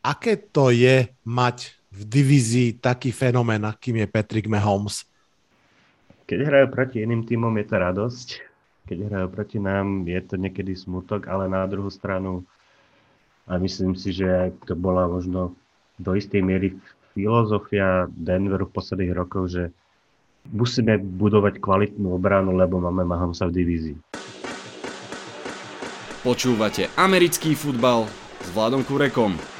aké to je mať v divízii taký fenomén, akým je Patrick Mahomes? Keď hrajú proti iným týmom, je to radosť. Keď hrajú proti nám, je to niekedy smutok, ale na druhú stranu a myslím si, že to bola možno do istej miery filozofia Denveru v posledných rokoch, že musíme budovať kvalitnú obranu, lebo máme Mahomesa v divízii. Počúvate americký futbal s Vladom Kurekom.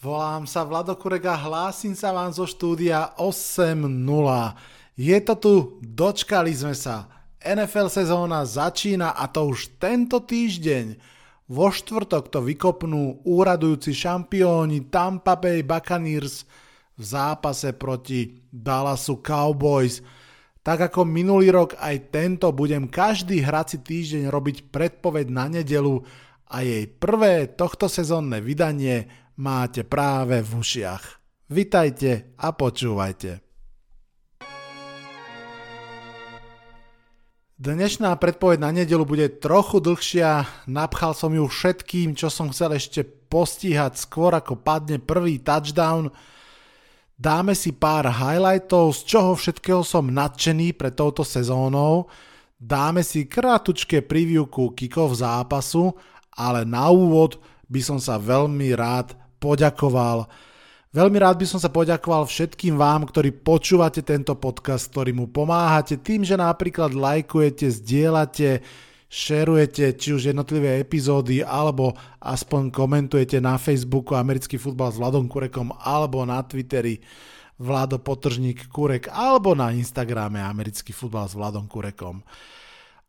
Volám sa Vlado Kurek a hlásim sa vám zo štúdia 8.0. Je to tu, dočkali sme sa. NFL sezóna začína a to už tento týždeň. Vo štvrtok to vykopnú úradujúci šampióni Tampa Bay Buccaneers v zápase proti Dallasu Cowboys. Tak ako minulý rok aj tento budem každý hrací týždeň robiť predpoveď na nedelu a jej prvé tohto sezónne vydanie máte práve v ušiach. Vitajte a počúvajte. Dnešná predpoveď na nedelu bude trochu dlhšia, napchal som ju všetkým, čo som chcel ešte postíhať skôr ako padne prvý touchdown. Dáme si pár highlightov, z čoho všetkého som nadšený pre touto sezónou. Dáme si krátučké preview ku kickov zápasu, ale na úvod by som sa veľmi rád poďakoval. Veľmi rád by som sa poďakoval všetkým vám, ktorí počúvate tento podcast, ktorí mu pomáhate tým, že napríklad lajkujete, zdieľate, šerujete či už jednotlivé epizódy alebo aspoň komentujete na Facebooku Americký futbal s Vladom Kurekom alebo na Twitteri Vlado Potržník Kurek alebo na Instagrame Americký futbal s Vladom Kurekom.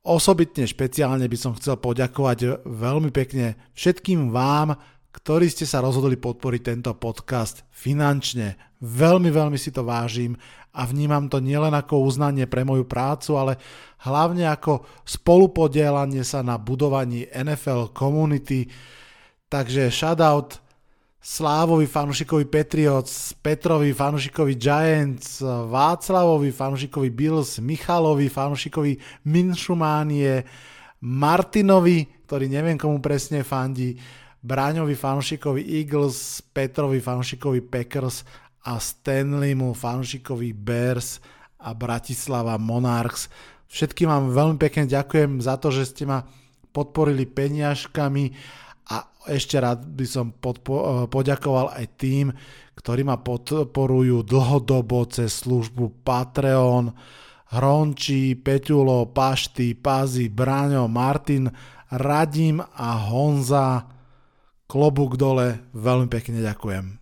Osobitne špeciálne by som chcel poďakovať veľmi pekne všetkým vám, ktorí ste sa rozhodli podporiť tento podcast finančne. Veľmi, veľmi si to vážim a vnímam to nielen ako uznanie pre moju prácu, ale hlavne ako spolupodielanie sa na budovaní NFL community. Takže shoutout Slávovi fanušikovi Patriots, Petrovi fanušikovi Giants, Václavovi fanušikovi Bills, Michalovi fanušikovi Minšumánie, Martinovi, ktorý neviem komu presne fandí, Bráňovi fanúšikovi Eagles, Petrovi fanúšikovi Packers a Stanleymu fanúšikovi Bears a Bratislava Monarchs. Všetkým vám veľmi pekne ďakujem za to, že ste ma podporili peniažkami a ešte rád by som podpo- poďakoval aj tým, ktorí ma podporujú dlhodobo cez službu Patreon, Hronči, Peťulo, Pašty, Pazi, Braňo, Martin, Radim a Honza klobúk dole, veľmi pekne ďakujem.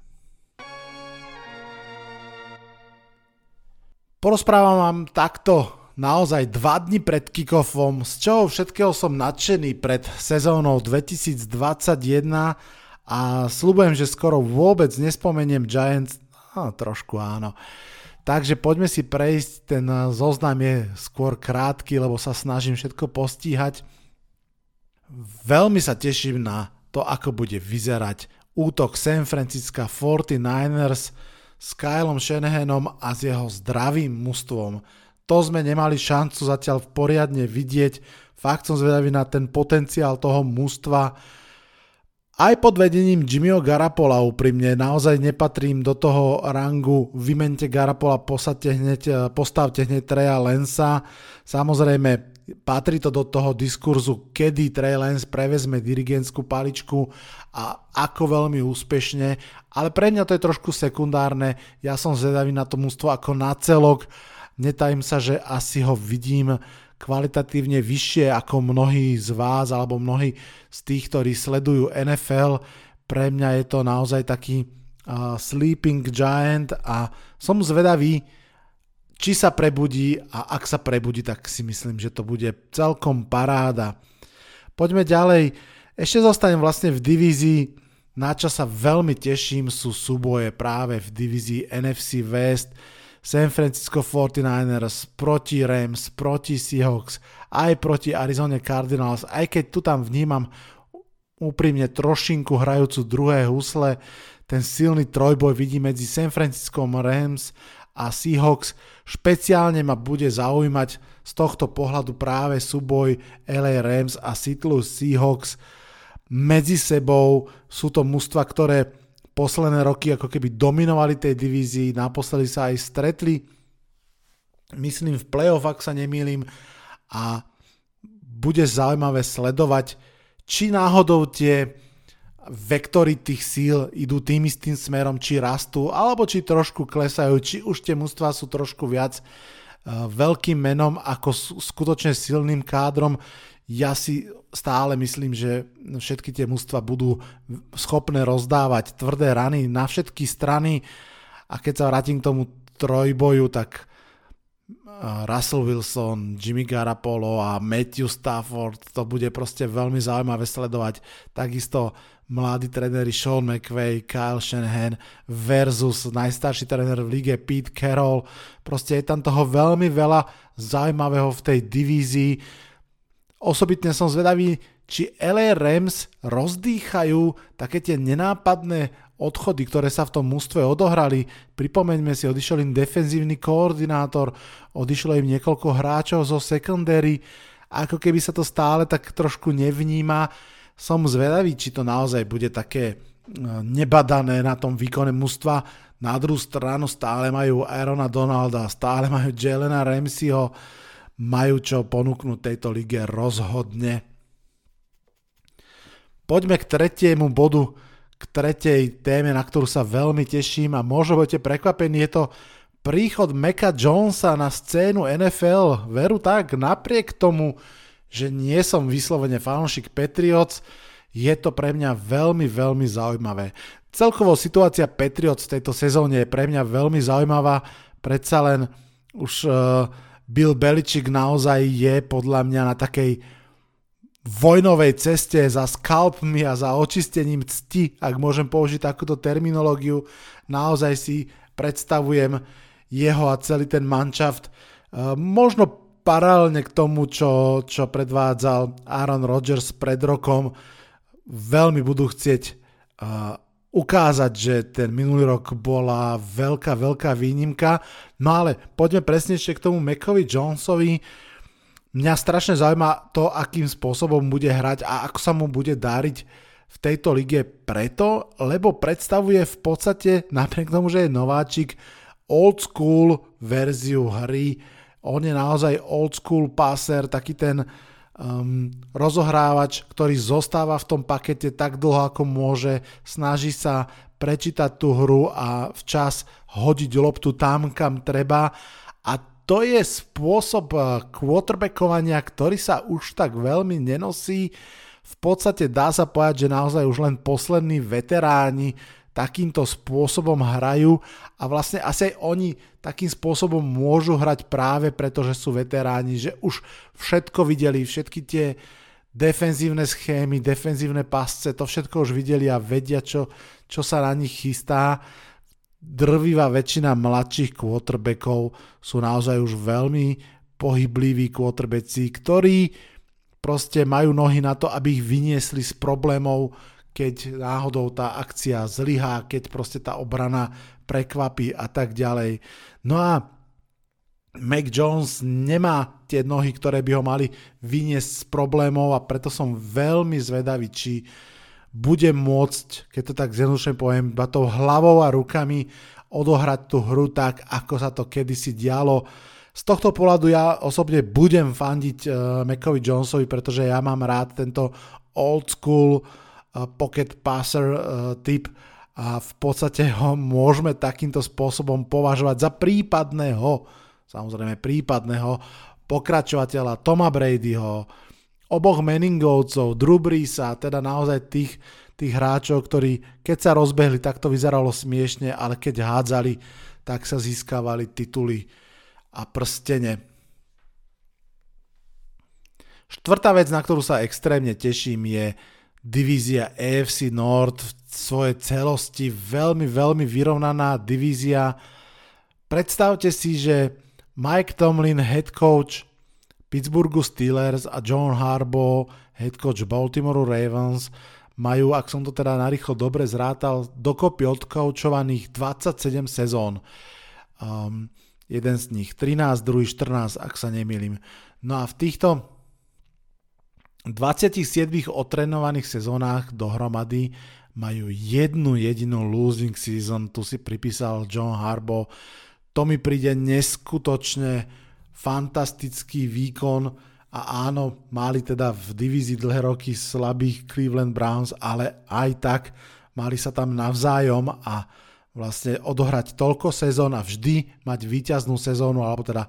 Porozprávam vám takto naozaj dva dni pred kickoffom, z čoho všetkého som nadšený pred sezónou 2021 a slúbujem, že skoro vôbec nespomeniem Giants, no, trošku áno. Takže poďme si prejsť, ten zoznam je skôr krátky, lebo sa snažím všetko postíhať. Veľmi sa teším na to, ako bude vyzerať útok San Francisco 49ers s Kylom Shanahanom a s jeho zdravým mužstvom. To sme nemali šancu zatiaľ poriadne vidieť. Fakt som zvedavý na ten potenciál toho mužstva. Aj pod vedením Jimmyho Garapola úprimne, naozaj nepatrím do toho rangu, vymente Garapola, postavte hneď, postavte hneď Treja Lensa. Samozrejme, patrí to do toho diskurzu, kedy Trey Lance prevezme dirigentskú paličku a ako veľmi úspešne, ale pre mňa to je trošku sekundárne, ja som zvedavý na to mústvo ako na celok, netajím sa, že asi ho vidím kvalitatívne vyššie ako mnohí z vás alebo mnohí z tých, ktorí sledujú NFL. Pre mňa je to naozaj taký uh, sleeping giant a som zvedavý, či sa prebudí a ak sa prebudí, tak si myslím, že to bude celkom paráda. Poďme ďalej. Ešte zostanem vlastne v divízii, na čo sa veľmi teším, sú súboje práve v divízii NFC West. San Francisco 49ers proti Rams, proti Seahawks, aj proti Arizona Cardinals, aj keď tu tam vnímam úprimne trošinku hrajúcu druhé husle, ten silný trojboj vidí medzi San Francisco Rams a Seahawks. Špeciálne ma bude zaujímať z tohto pohľadu práve súboj LA Rams a Seattle Seahawks. medzi sebou. Sú to mužstva, ktoré posledné roky ako keby dominovali tej divízii, naposledy sa aj stretli, myslím v playoff, ak sa nemýlim, a bude zaujímavé sledovať, či náhodou tie vektory tých síl idú tým istým smerom, či rastú, alebo či trošku klesajú, či už tie mužstva sú trošku viac uh, veľkým menom ako skutočne silným kádrom ja si stále myslím, že všetky tie mužstva budú schopné rozdávať tvrdé rany na všetky strany a keď sa vrátim k tomu trojboju, tak Russell Wilson, Jimmy Garapolo a Matthew Stafford, to bude proste veľmi zaujímavé sledovať. Takisto mladí tréneri Sean McVay, Kyle Shanahan versus najstarší tréner v lige Pete Carroll. Proste je tam toho veľmi veľa zaujímavého v tej divízii Osobitne som zvedavý, či LA Rams rozdýchajú také tie nenápadné odchody, ktoré sa v tom mústve odohrali. Pripomeňme si, odišiel im defenzívny koordinátor, odišlo im niekoľko hráčov zo secondary, ako keby sa to stále tak trošku nevníma. Som zvedavý, či to naozaj bude také e, nebadané na tom výkone mústva. Na druhú stranu stále majú Aarona Donalda, stále majú Jelena Ramseyho, majú čo ponúknuť tejto lige rozhodne. Poďme k tretiemu bodu, k tretej téme, na ktorú sa veľmi teším a možno budete prekvapení, je to príchod Meka Jonesa na scénu NFL. Veru tak, napriek tomu, že nie som vyslovene fanúšik Patriots, je to pre mňa veľmi, veľmi zaujímavé. Celkovo situácia Patriots v tejto sezóne je pre mňa veľmi zaujímavá, predsa len už uh, Bill Belichick naozaj je podľa mňa na takej vojnovej ceste za skalpmi a za očistením cti, ak môžem použiť takúto terminológiu. Naozaj si predstavujem jeho a celý ten manšaft. E, možno paralelne k tomu, čo, čo predvádzal Aaron Rodgers pred rokom, veľmi budú chcieť e, ukázať, že ten minulý rok bola veľká, veľká výnimka. No ale poďme presnejšie k tomu Mekovi Jonesovi. Mňa strašne zaujíma to, akým spôsobom bude hrať a ako sa mu bude dariť v tejto lige preto, lebo predstavuje v podstate, napriek tomu, že je nováčik, old school verziu hry. On je naozaj old school passer, taký ten um, rozohrávač, ktorý zostáva v tom pakete tak dlho, ako môže, snaží sa prečítať tú hru a včas hodiť loptu tam, kam treba. A to je spôsob uh, quarterbackovania, ktorý sa už tak veľmi nenosí. V podstate dá sa povedať, že naozaj už len poslední veteráni takýmto spôsobom hrajú a vlastne asi aj oni takým spôsobom môžu hrať práve preto, že sú veteráni, že už všetko videli, všetky tie defenzívne schémy, defenzívne pasce, to všetko už videli a vedia, čo, čo sa na nich chystá. Drvivá väčšina mladších quarterbackov sú naozaj už veľmi pohybliví quarterbacki, ktorí proste majú nohy na to, aby ich vyniesli z problémov, keď náhodou tá akcia zlyhá, keď proste tá obrana prekvapí a tak ďalej. No a Mac Jones nemá tie nohy, ktoré by ho mali vyniesť z problémov a preto som veľmi zvedavý, či bude môcť, keď to tak zjednodušene poviem, iba tou hlavou a rukami odohrať tú hru tak, ako sa to kedysi dialo. Z tohto pohľadu ja osobne budem fandiť uh, Macovi Jonesovi, pretože ja mám rád tento old school uh, pocket passer uh, typ a v podstate ho môžeme takýmto spôsobom považovať za prípadného, samozrejme prípadného pokračovateľa Toma Bradyho, oboch Meningovcov, Drew teda naozaj tých, tých hráčov, ktorí keď sa rozbehli, tak to vyzeralo smiešne, ale keď hádzali, tak sa získavali tituly a prstene. Štvrtá vec, na ktorú sa extrémne teším, je divízia AFC North v svojej celosti, veľmi, veľmi vyrovnaná divízia. Predstavte si, že Mike Tomlin, head coach Pittsburghu Steelers a John Harbaugh, head coach Baltimore Ravens, majú, ak som to teda narýchlo dobre zrátal, dokopy odkoučovaných 27 sezón. Um, jeden z nich 13, druhý 14, ak sa nemýlim. No a v týchto 27 otrenovaných sezónach dohromady majú jednu jedinú losing season, tu si pripísal John Harbaugh. To mi príde neskutočne fantastický výkon a áno, mali teda v divízii dlhé roky slabých Cleveland Browns, ale aj tak mali sa tam navzájom a vlastne odohrať toľko sezón a vždy mať víťaznú sezónu, alebo teda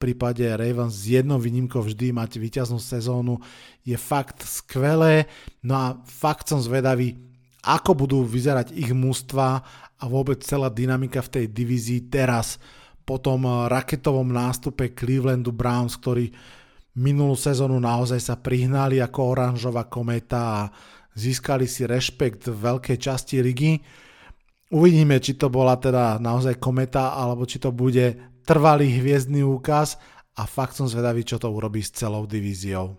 prípade Ravens s jednou výnimkou vždy mať víťaznú sezónu je fakt skvelé. No a fakt som zvedavý, ako budú vyzerať ich mústva a vôbec celá dynamika v tej divízii teraz po tom raketovom nástupe Clevelandu Browns, ktorí minulú sezónu naozaj sa prihnali ako oranžová kometa a získali si rešpekt v veľkej časti ligy. Uvidíme, či to bola teda naozaj kometa, alebo či to bude trvalý hviezdny úkaz a fakt som zvedavý, čo to urobí s celou divíziou.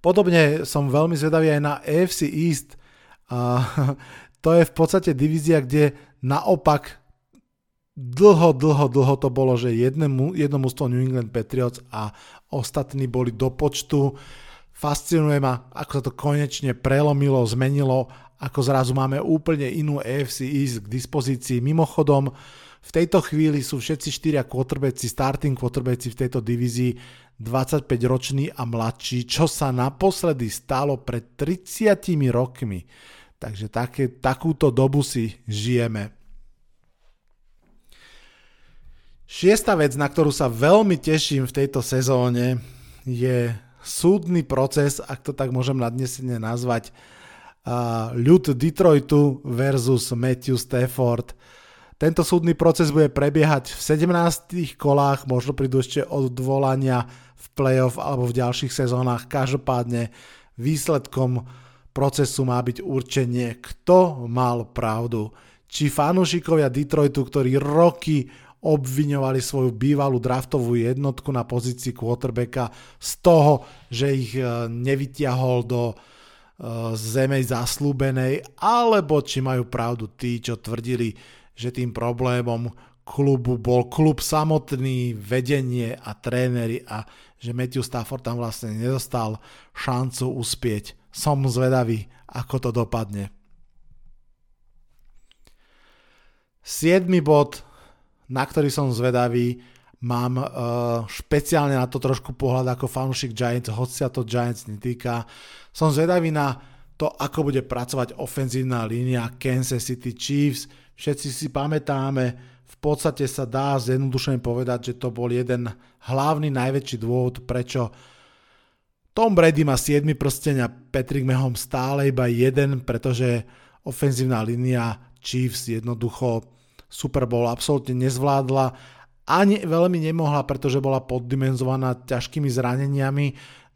Podobne som veľmi zvedavý aj na AFC East. A to je v podstate divízia, kde naopak dlho, dlho, dlho to bolo, že jednému, jedno mústvo New England Patriots a ostatní boli do počtu. Fascinuje ma, ako sa to konečne prelomilo, zmenilo, ako zrazu máme úplne inú AFC East k dispozícii. Mimochodom, v tejto chvíli sú všetci štyria quarterbacki, starting quarterbacki v tejto divízii 25 roční a mladší, čo sa naposledy stalo pred 30 rokmi. Takže také, takúto dobu si žijeme. Šiesta vec, na ktorú sa veľmi teším v tejto sezóne, je súdny proces, ak to tak môžem nadnesene nazvať, ľud Detroitu versus Matthew Stafford. Tento súdny proces bude prebiehať v 17 kolách, možno prídu ešte odvolania v playoff alebo v ďalších sezónach. Každopádne výsledkom procesu má byť určenie, kto mal pravdu. Či fanúšikovia Detroitu, ktorí roky obviňovali svoju bývalú draftovú jednotku na pozícii quarterbacka z toho, že ich e, nevytiahol do e, zemej zaslúbenej, alebo či majú pravdu tí, čo tvrdili, že tým problémom klubu bol klub samotný, vedenie a tréneri a že Matthew Stafford tam vlastne nedostal šancu uspieť. Som zvedavý, ako to dopadne. Siedmy bod na ktorý som zvedavý. Mám uh, špeciálne na to trošku pohľad ako fanúšik Giants, hoci sa to Giants netýka. Som zvedavý na to, ako bude pracovať ofenzívna línia Kansas City Chiefs. Všetci si pamätáme, v podstate sa dá zjednodušene povedať, že to bol jeden hlavný najväčší dôvod, prečo Tom Brady má 7 prsteň a Patrick Mahom stále iba jeden, pretože ofenzívna línia Chiefs jednoducho Super Bowl absolútne nezvládla, ani veľmi nemohla, pretože bola poddimenzovaná ťažkými zraneniami,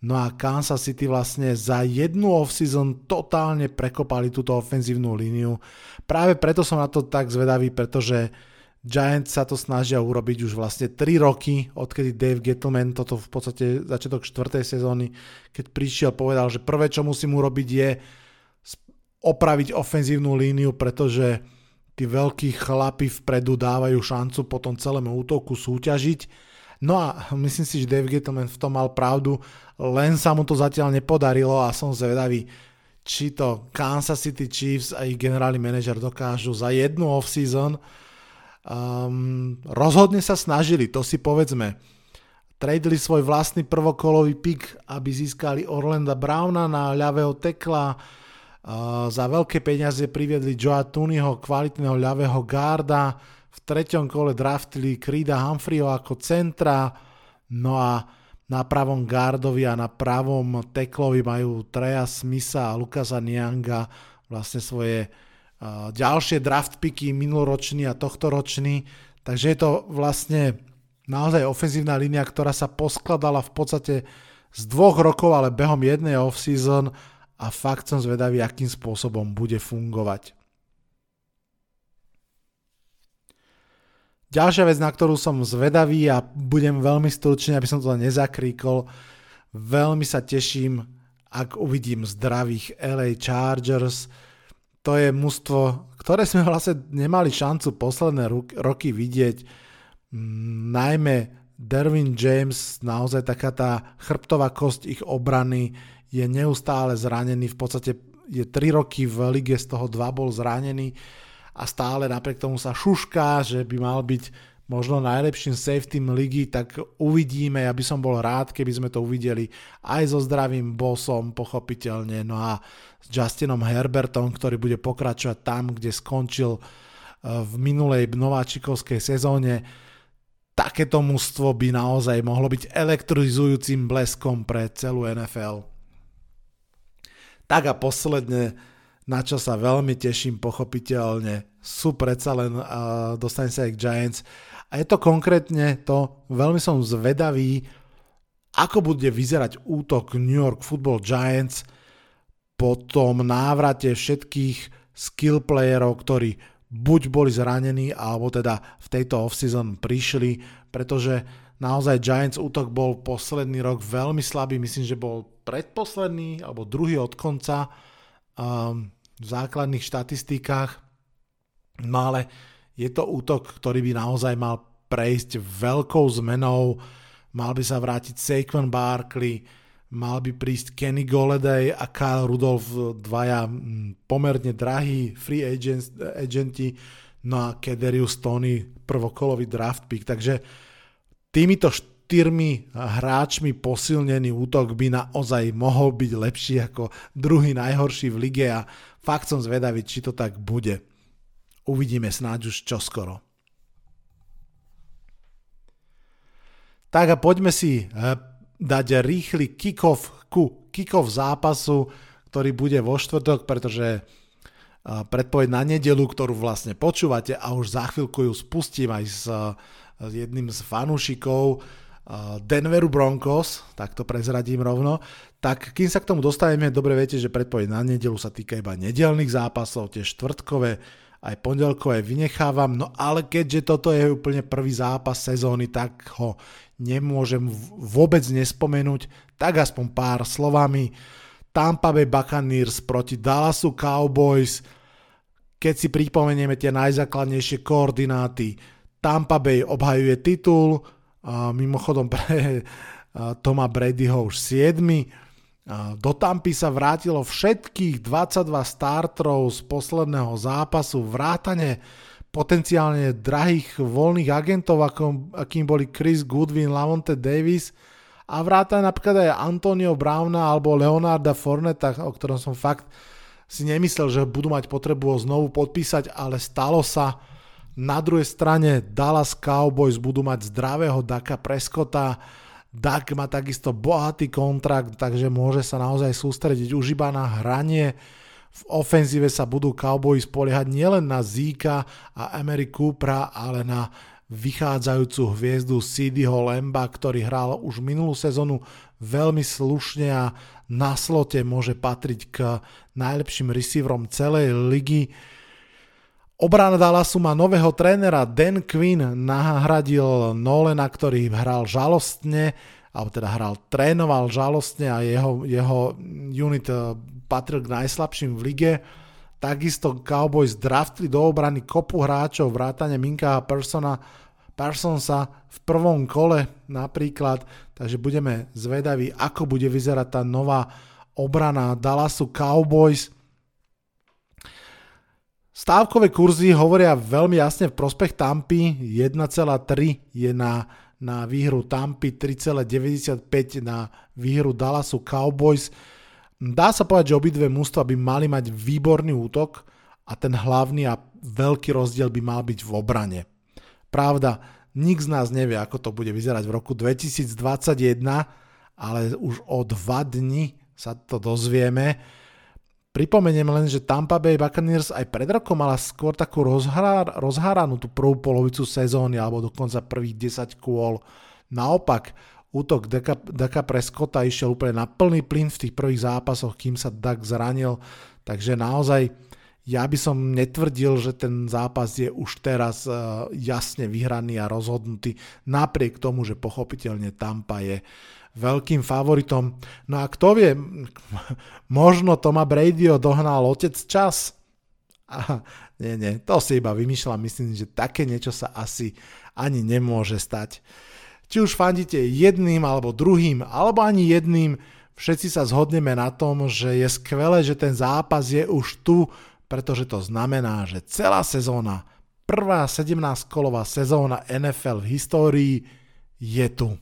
no a Kansas City vlastne za jednu off-season totálne prekopali túto ofenzívnu líniu. Práve preto som na to tak zvedavý, pretože Giants sa to snažia urobiť už vlastne 3 roky, odkedy Dave Gettleman, toto v podstate začiatok 4. sezóny, keď prišiel, povedal, že prvé, čo musím urobiť je opraviť ofenzívnu líniu, pretože tí veľkí chlapi vpredu dávajú šancu potom celému útoku súťažiť. No a myslím si, že Dave Gettleman v tom mal pravdu, len sa mu to zatiaľ nepodarilo a som zvedavý, či to Kansas City Chiefs a ich generálny manažer dokážu za jednu off-season. Um, rozhodne sa snažili, to si povedzme. Tradeli svoj vlastný prvokolový pick, aby získali Orlanda Browna na ľavého tekla, za veľké peniaze priviedli Joa Tooneyho, kvalitného ľavého garda, v treťom kole draftili Krida Humphreyho ako centra, no a na pravom gardovi a na pravom teklovi majú Treja Smitha a Lukasa Nianga vlastne svoje ďalšie draft picky minuloročný a tohtoročný, takže je to vlastne naozaj ofenzívna línia, ktorá sa poskladala v podstate z dvoch rokov, ale behom jednej off-season a fakt som zvedavý, akým spôsobom bude fungovať. Ďalšia vec, na ktorú som zvedavý a budem veľmi stručný, aby som to nezakríkol, veľmi sa teším, ak uvidím zdravých LA Chargers. To je mužstvo, ktoré sme vlastne nemali šancu posledné roky vidieť, najmä Derwin James, naozaj taká tá chrbtová kosť ich obrany, je neustále zranený, v podstate je 3 roky v lige, z toho 2 bol zranený a stále napriek tomu sa šušká, že by mal byť možno najlepším safety ligy, tak uvidíme, ja by som bol rád, keby sme to uvideli aj so zdravým bosom, pochopiteľne, no a s Justinom Herbertom, ktorý bude pokračovať tam, kde skončil eh, v minulej nováčikovskej sezóne. Takéto mužstvo by naozaj mohlo byť elektrizujúcim bleskom pre celú NFL. Tak a posledne, na čo sa veľmi teším pochopiteľne, sú predsa len, uh, dostane sa aj k Giants, a je to konkrétne to, veľmi som zvedavý, ako bude vyzerať útok New York Football Giants po tom návrate všetkých skill playerov, ktorí buď boli zranení, alebo teda v tejto offseason prišli, pretože naozaj Giants útok bol posledný rok veľmi slabý, myslím, že bol predposledný alebo druhý od konca um, v základných štatistikách. No ale je to útok, ktorý by naozaj mal prejsť veľkou zmenou, mal by sa vrátiť Saquon Barkley, mal by prísť Kenny Golladay a Kyle Rudolph, dvaja pomerne drahí free agents, agenti, no a Kederius Tony, prvokolový draft pick, takže týmito štyrmi hráčmi posilnený útok by naozaj mohol byť lepší ako druhý najhorší v lige a fakt som zvedavý, či to tak bude. Uvidíme snáď už čoskoro. Tak a poďme si eh, dať rýchly kick-off ku kick-off zápasu, ktorý bude vo štvrtok, pretože eh, predpoveď na nedelu, ktorú vlastne počúvate a už za chvíľku ju spustím aj s, s jedným z fanúšikov eh, Denveru Broncos, tak to prezradím rovno, tak kým sa k tomu dostaneme, dobre viete, že predpoveď na nedelu sa týka iba nedelných zápasov, tie štvrtkové aj pondelkové vynechávam, no ale keďže toto je úplne prvý zápas sezóny, tak ho nemôžem vôbec nespomenúť, tak aspoň pár slovami. Tampa Bay Buccaneers proti Dallasu Cowboys, keď si pripomenieme tie najzákladnejšie koordináty, Tampa Bay obhajuje titul, mimochodom pre Toma Bradyho už 7. Do Tampy sa vrátilo všetkých 22 startrov z posledného zápasu, vrátane potenciálne drahých voľných agentov, ako, akým boli Chris Goodwin, Lavonte Davis a vrátane napríklad aj Antonio Browna alebo Leonarda Forneta, o ktorom som fakt si nemyslel, že budú mať potrebu ho znovu podpísať, ale stalo sa. Na druhej strane Dallas Cowboys budú mať zdravého Daka Prescotta, Dak má takisto bohatý kontrakt, takže môže sa naozaj sústrediť už iba na hranie v ofenzíve sa budú Cowboys spoliehať nielen na Zika a Emery Coopera, ale na vychádzajúcu hviezdu CDho Lemba, ktorý hral už minulú sezónu veľmi slušne a na slote môže patriť k najlepším receiverom celej ligy. Obrana Dallasu má nového trénera, Dan Quinn nahradil Nolena, ktorý hral žalostne, alebo teda hral, trénoval žalostne a jeho, jeho unit patril k najslabším v lige. Takisto Cowboys draftli do obrany kopu hráčov, vrátane Minka a Persona, Parsonsa v prvom kole napríklad, takže budeme zvedaví, ako bude vyzerať tá nová obrana Dallasu Cowboys. Stávkové kurzy hovoria veľmi jasne v prospech Tampy, 1,3 je na, na výhru Tampy, 3,95 na výhru Dallasu Cowboys. Dá sa povedať, že obidve mústva by mali mať výborný útok a ten hlavný a veľký rozdiel by mal byť v obrane. Pravda, nik z nás nevie, ako to bude vyzerať v roku 2021, ale už o dva dni sa to dozvieme. Pripomeniem len, že Tampa Bay Buccaneers aj pred rokom mala skôr takú rozháranú tú prvú polovicu sezóny alebo dokonca prvých 10 kôl. Naopak, útok Daka, Daka Prescotta išiel úplne na plný plyn v tých prvých zápasoch, kým sa Dak zranil, takže naozaj ja by som netvrdil, že ten zápas je už teraz uh, jasne vyhraný a rozhodnutý, napriek tomu, že pochopiteľne Tampa je veľkým favoritom. No a kto vie, možno Toma Bradyho dohnal otec čas? Aha, nie, nie, to si iba vymýšľam, myslím, že také niečo sa asi ani nemôže stať. Či už fandíte jedným alebo druhým, alebo ani jedným, všetci sa zhodneme na tom, že je skvelé, že ten zápas je už tu, pretože to znamená, že celá sezóna, prvá 17-kolová sezóna NFL v histórii je tu.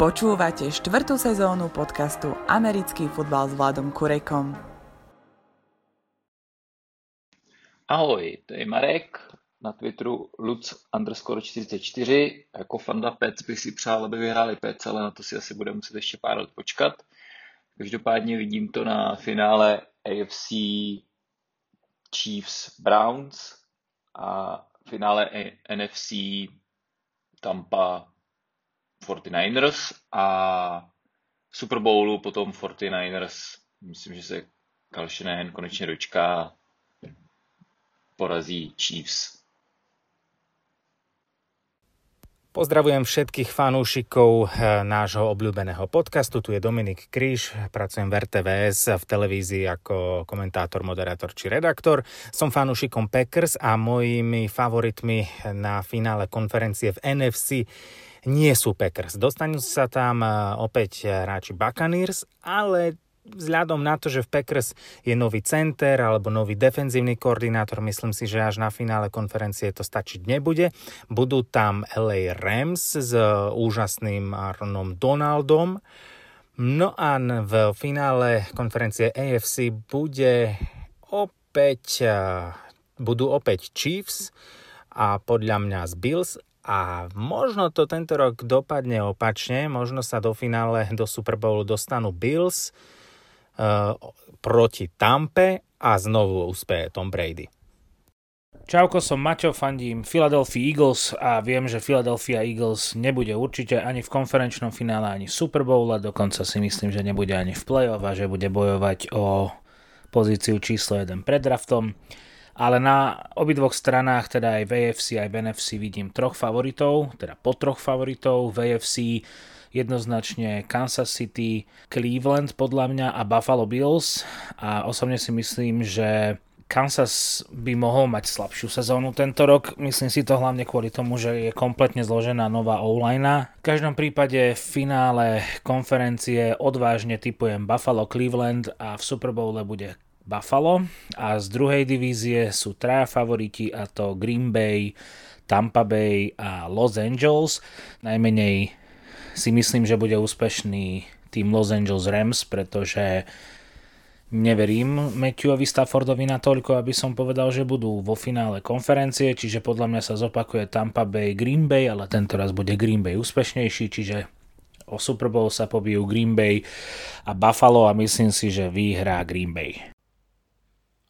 Počúvate štvrtú sezónu podcastu Americký futbal s Vladom Kurekom. Ahoj, to je Marek, na Twitteru Lutz underscore 44. Jako fanda Pets bych si přál, aby vyhráli Pets, ale na to si asi bude muset ještě pár let počkat. Každopádně vidím to na finále AFC Chiefs Browns a finále NFC Tampa 49ers a Super Bowlu potom 49ers. Myslím, že se Kyle Shanahan konečně dočká porazí Chiefs. Pozdravujem všetkých fanúšikov eh, nášho obľúbeného podcastu. Tu je Dominik Kríž, pracujem v RTVS v televízii ako komentátor, moderátor či redaktor. Som fanúšikom Packers a mojimi favoritmi na finále konferencie v NFC nie sú Packers. Dostanú sa tam eh, opäť hráči Buccaneers, ale vzhľadom na to, že v Packers je nový center alebo nový defenzívny koordinátor, myslím si, že až na finále konferencie to stačiť nebude. Budú tam LA Rams s úžasným Aaronom Donaldom. No a v finále konferencie AFC bude opäť, budú opäť Chiefs a podľa mňa z Bills a možno to tento rok dopadne opačne, možno sa do finále do Super Bowlu dostanú Bills, Eh, proti Tampe a znovu úspeje Tom Brady. Čauko, som Maťo, fandím Philadelphia Eagles a viem, že Philadelphia Eagles nebude určite ani v konferenčnom finále, ani v Super Bowl a dokonca si myslím, že nebude ani v playoff a že bude bojovať o pozíciu číslo 1 pred draftom. Ale na obidvoch stranách, teda aj v AFC, aj v NFC vidím troch favoritov, teda po troch favoritov. V AFC jednoznačne Kansas City, Cleveland podľa mňa a Buffalo Bills a osobne si myslím, že Kansas by mohol mať slabšiu sezónu tento rok. Myslím si to hlavne kvôli tomu, že je kompletne zložená nová O-line. V každom prípade v finále konferencie odvážne typujem Buffalo Cleveland a v Super Bowle bude Buffalo a z druhej divízie sú traja favoriti a to Green Bay, Tampa Bay a Los Angeles. Najmenej si myslím, že bude úspešný tým Los Angeles Rams, pretože neverím Matthewovi Staffordovi natoľko, aby som povedal, že budú vo finále konferencie, čiže podľa mňa sa zopakuje Tampa Bay Green Bay, ale tento raz bude Green Bay úspešnejší, čiže o Super Bowl sa pobijú Green Bay a Buffalo a myslím si, že vyhrá Green Bay.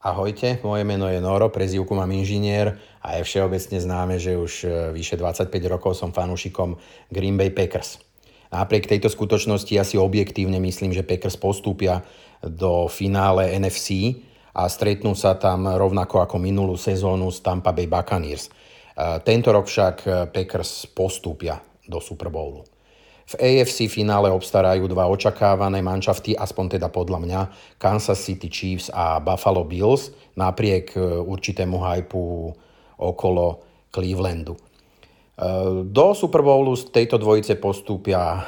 Ahojte, moje meno je Noro, prezivku mám inžinier a je všeobecne známe, že už e, vyše 25 rokov som fanúšikom Green Bay Packers. Napriek tejto skutočnosti ja si objektívne myslím, že Packers postúpia do finále NFC a stretnú sa tam rovnako ako minulú sezónu s Tampa Bay Buccaneers. Tento rok však Packers postúpia do Super Bowlu. V AFC finále obstarajú dva očakávané manšafty, aspoň teda podľa mňa, Kansas City Chiefs a Buffalo Bills, napriek určitému hypu okolo Clevelandu. Do Super Bowlu z tejto dvojice postúpia eh,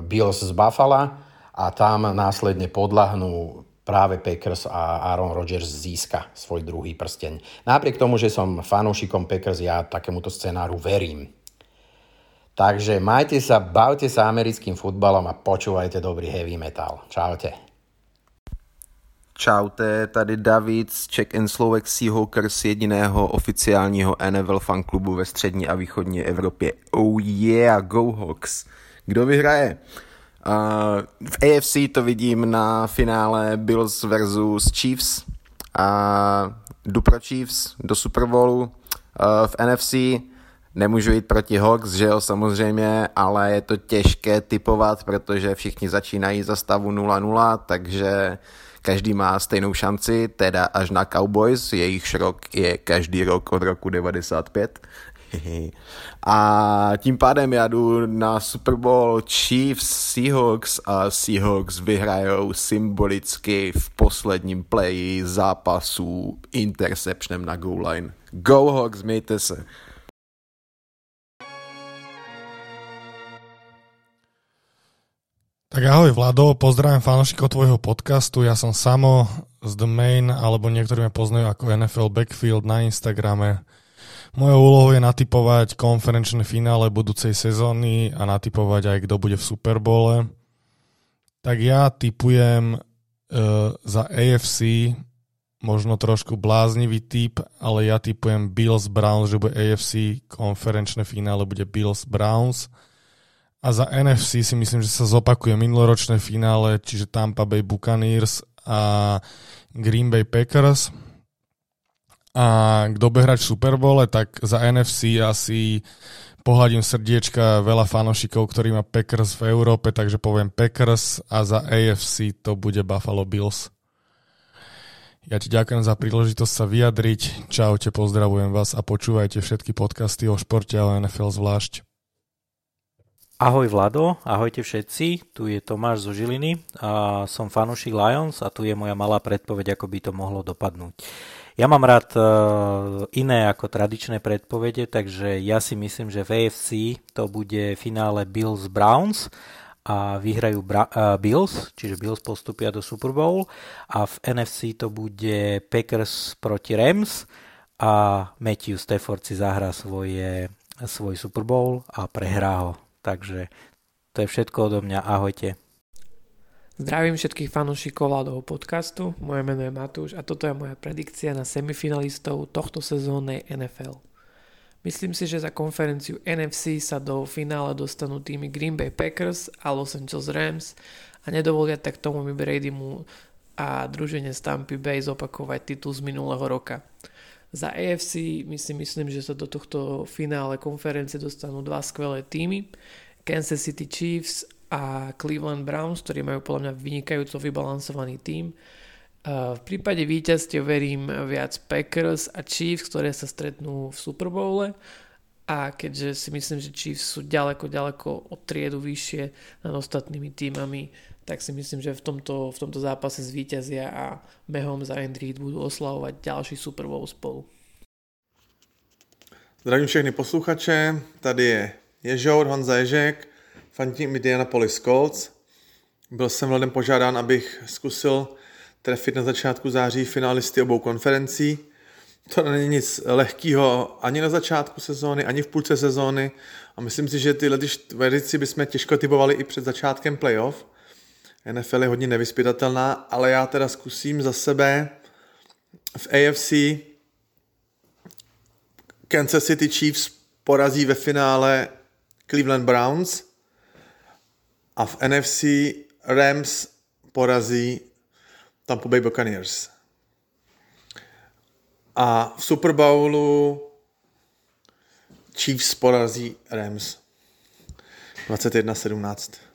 Bills z Buffalo a tam následne podľahnú práve Packers a Aaron Rodgers získa svoj druhý prsteň. Napriek tomu, že som fanúšikom Packers, ja takémuto scenáru verím. Takže majte sa, bavte sa americkým futbalom a počúvajte dobrý heavy metal. Čaute. Čaute, tady David z Czech and Slovak Seahawkers, jediného oficiálního NFL fanklubu ve střední a východní Evropě. Oh yeah, go Hawks. Kdo vyhraje? Uh, v AFC to vidím na finále Bills versus Chiefs a jdu pro Chiefs do Super Bowlu. Uh, v NFC nemůžu jít proti Hawks, že jo, samozřejmě, ale je to těžké typovat, protože všichni začínají za stavu 0-0, takže každý má stejnou šanci, teda až na Cowboys, jejich rok je každý rok od roku 95. A tím pádem já jdu na Super Bowl Chiefs Seahawks a Seahawks vyhrajou symbolicky v posledním playi zápasu interceptionem na goal line. Go Hawks, mějte se. Tak ahoj Vlado, pozdravím fanúšikov tvojho podcastu. Ja som Samo z The Main, alebo niektorí ma poznajú ako NFL Backfield na Instagrame. Mojou úlohou je natypovať konferenčné finále budúcej sezóny a natypovať aj kto bude v Superbole. Tak ja typujem uh, za AFC možno trošku bláznivý typ, ale ja typujem Bills Browns, že bude AFC konferenčné finále bude Bills Browns. A za NFC si myslím, že sa zopakuje minuloročné finále, čiže Tampa Bay Buccaneers a Green Bay Packers. A kto bude hrať v Super Bowl, tak za NFC asi pohľadím srdiečka veľa fanošikov, ktorí má Packers v Európe, takže poviem Packers a za AFC to bude Buffalo Bills. Ja ti ďakujem za príležitosť sa vyjadriť. Čaute, pozdravujem vás a počúvajte všetky podcasty o športe a o NFL zvlášť. Ahoj Vlado, ahojte všetci, tu je Tomáš zo Žiliny a som fanúšik Lions a tu je moja malá predpoveď, ako by to mohlo dopadnúť. Ja mám rád uh, iné ako tradičné predpovede, takže ja si myslím, že v AFC to bude finále Bills Browns a vyhrajú Bra- uh, Bills, čiže Bills postupia do Super Bowl a v NFC to bude Packers proti Rams a Matthew Stafford si zahrá svoje, svoj Super Bowl a prehrá ho. Takže to je všetko odo mňa. Ahojte. Zdravím všetkých fanúšikov Vladovho podcastu. Moje meno je Matúš a toto je moja predikcia na semifinalistov tohto sezónnej NFL. Myslím si, že za konferenciu NFC sa do finále dostanú týmy Green Bay Packers a Los Angeles Rams a nedovolia tak tomu Bradymu a družine Stampy Bay zopakovať titul z minulého roka. Za AFC my si myslím, že sa do tohto finále konferencie dostanú dva skvelé týmy. Kansas City Chiefs a Cleveland Browns, ktorí majú podľa mňa vynikajúco vybalansovaný tým. V prípade víťazstiev verím viac Packers a Chiefs, ktoré sa stretnú v Super Bowle a keďže si myslím, že Chiefs sú ďaleko, ďaleko od triedu vyššie nad ostatnými týmami, tak si myslím, že v tomto, v tomto zápase zvíťazia a Mahomes za Reed budú oslavovať ďalší Super Bowl spolu. Zdravím všechny posluchače, tady je Ježour Honza Ježek, fandím Indianapolis Colts. Byl jsem vladem požádán, abych zkusil trefit na začátku září finalisty obou konferencí. To není nic lehkého ani na začátku sezóny, ani v půlce sezóny a myslím si, že tyhle verzici bychom těžko typovali i před začátkem playoff. NFL je hodně nevyspytatelná, ale já teda zkusím za sebe v AFC Kansas City Chiefs porazí ve finále Cleveland Browns a v NFC Rams porazí Tampa Bay Buccaneers. A v Super Bowlu Chiefs porazí Rams 21-17.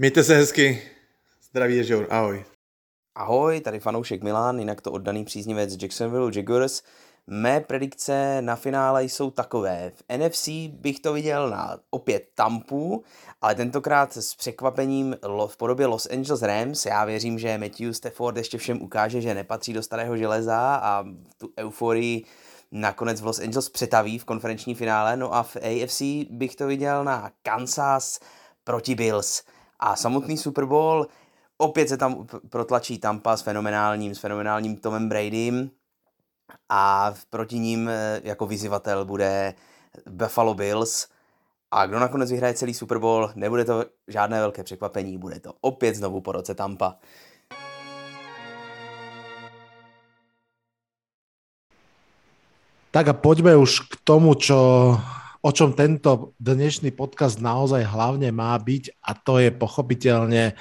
Mějte se hezky. Zdraví je Žour. Ahoj. Ahoj, tady fanoušek Milan, jinak to oddaný příznivec Jacksonville Jaguars. Mé predikce na finále jsou takové. V NFC bych to viděl na opět Tampu, ale tentokrát s překvapením v podobě Los Angeles Rams. Já věřím, že Matthew Stafford ještě všem ukáže, že nepatří do starého železa a tu euforii nakonec v Los Angeles přetaví v konferenční finále. No a v AFC bych to viděl na Kansas proti Bills. A samotný Super Bowl, opět se tam protlačí Tampa s fenomenálním, s fenomenálním Tomem Bradym a proti ním eh, jako vyzývatel bude Buffalo Bills. A kdo nakonec vyhraje celý Super Bowl, nebude to žádné velké překvapení, bude to opět znovu po roce Tampa. Tak a poďme už k tomu, čo o čom tento dnešný podcast naozaj hlavne má byť a to je pochopiteľne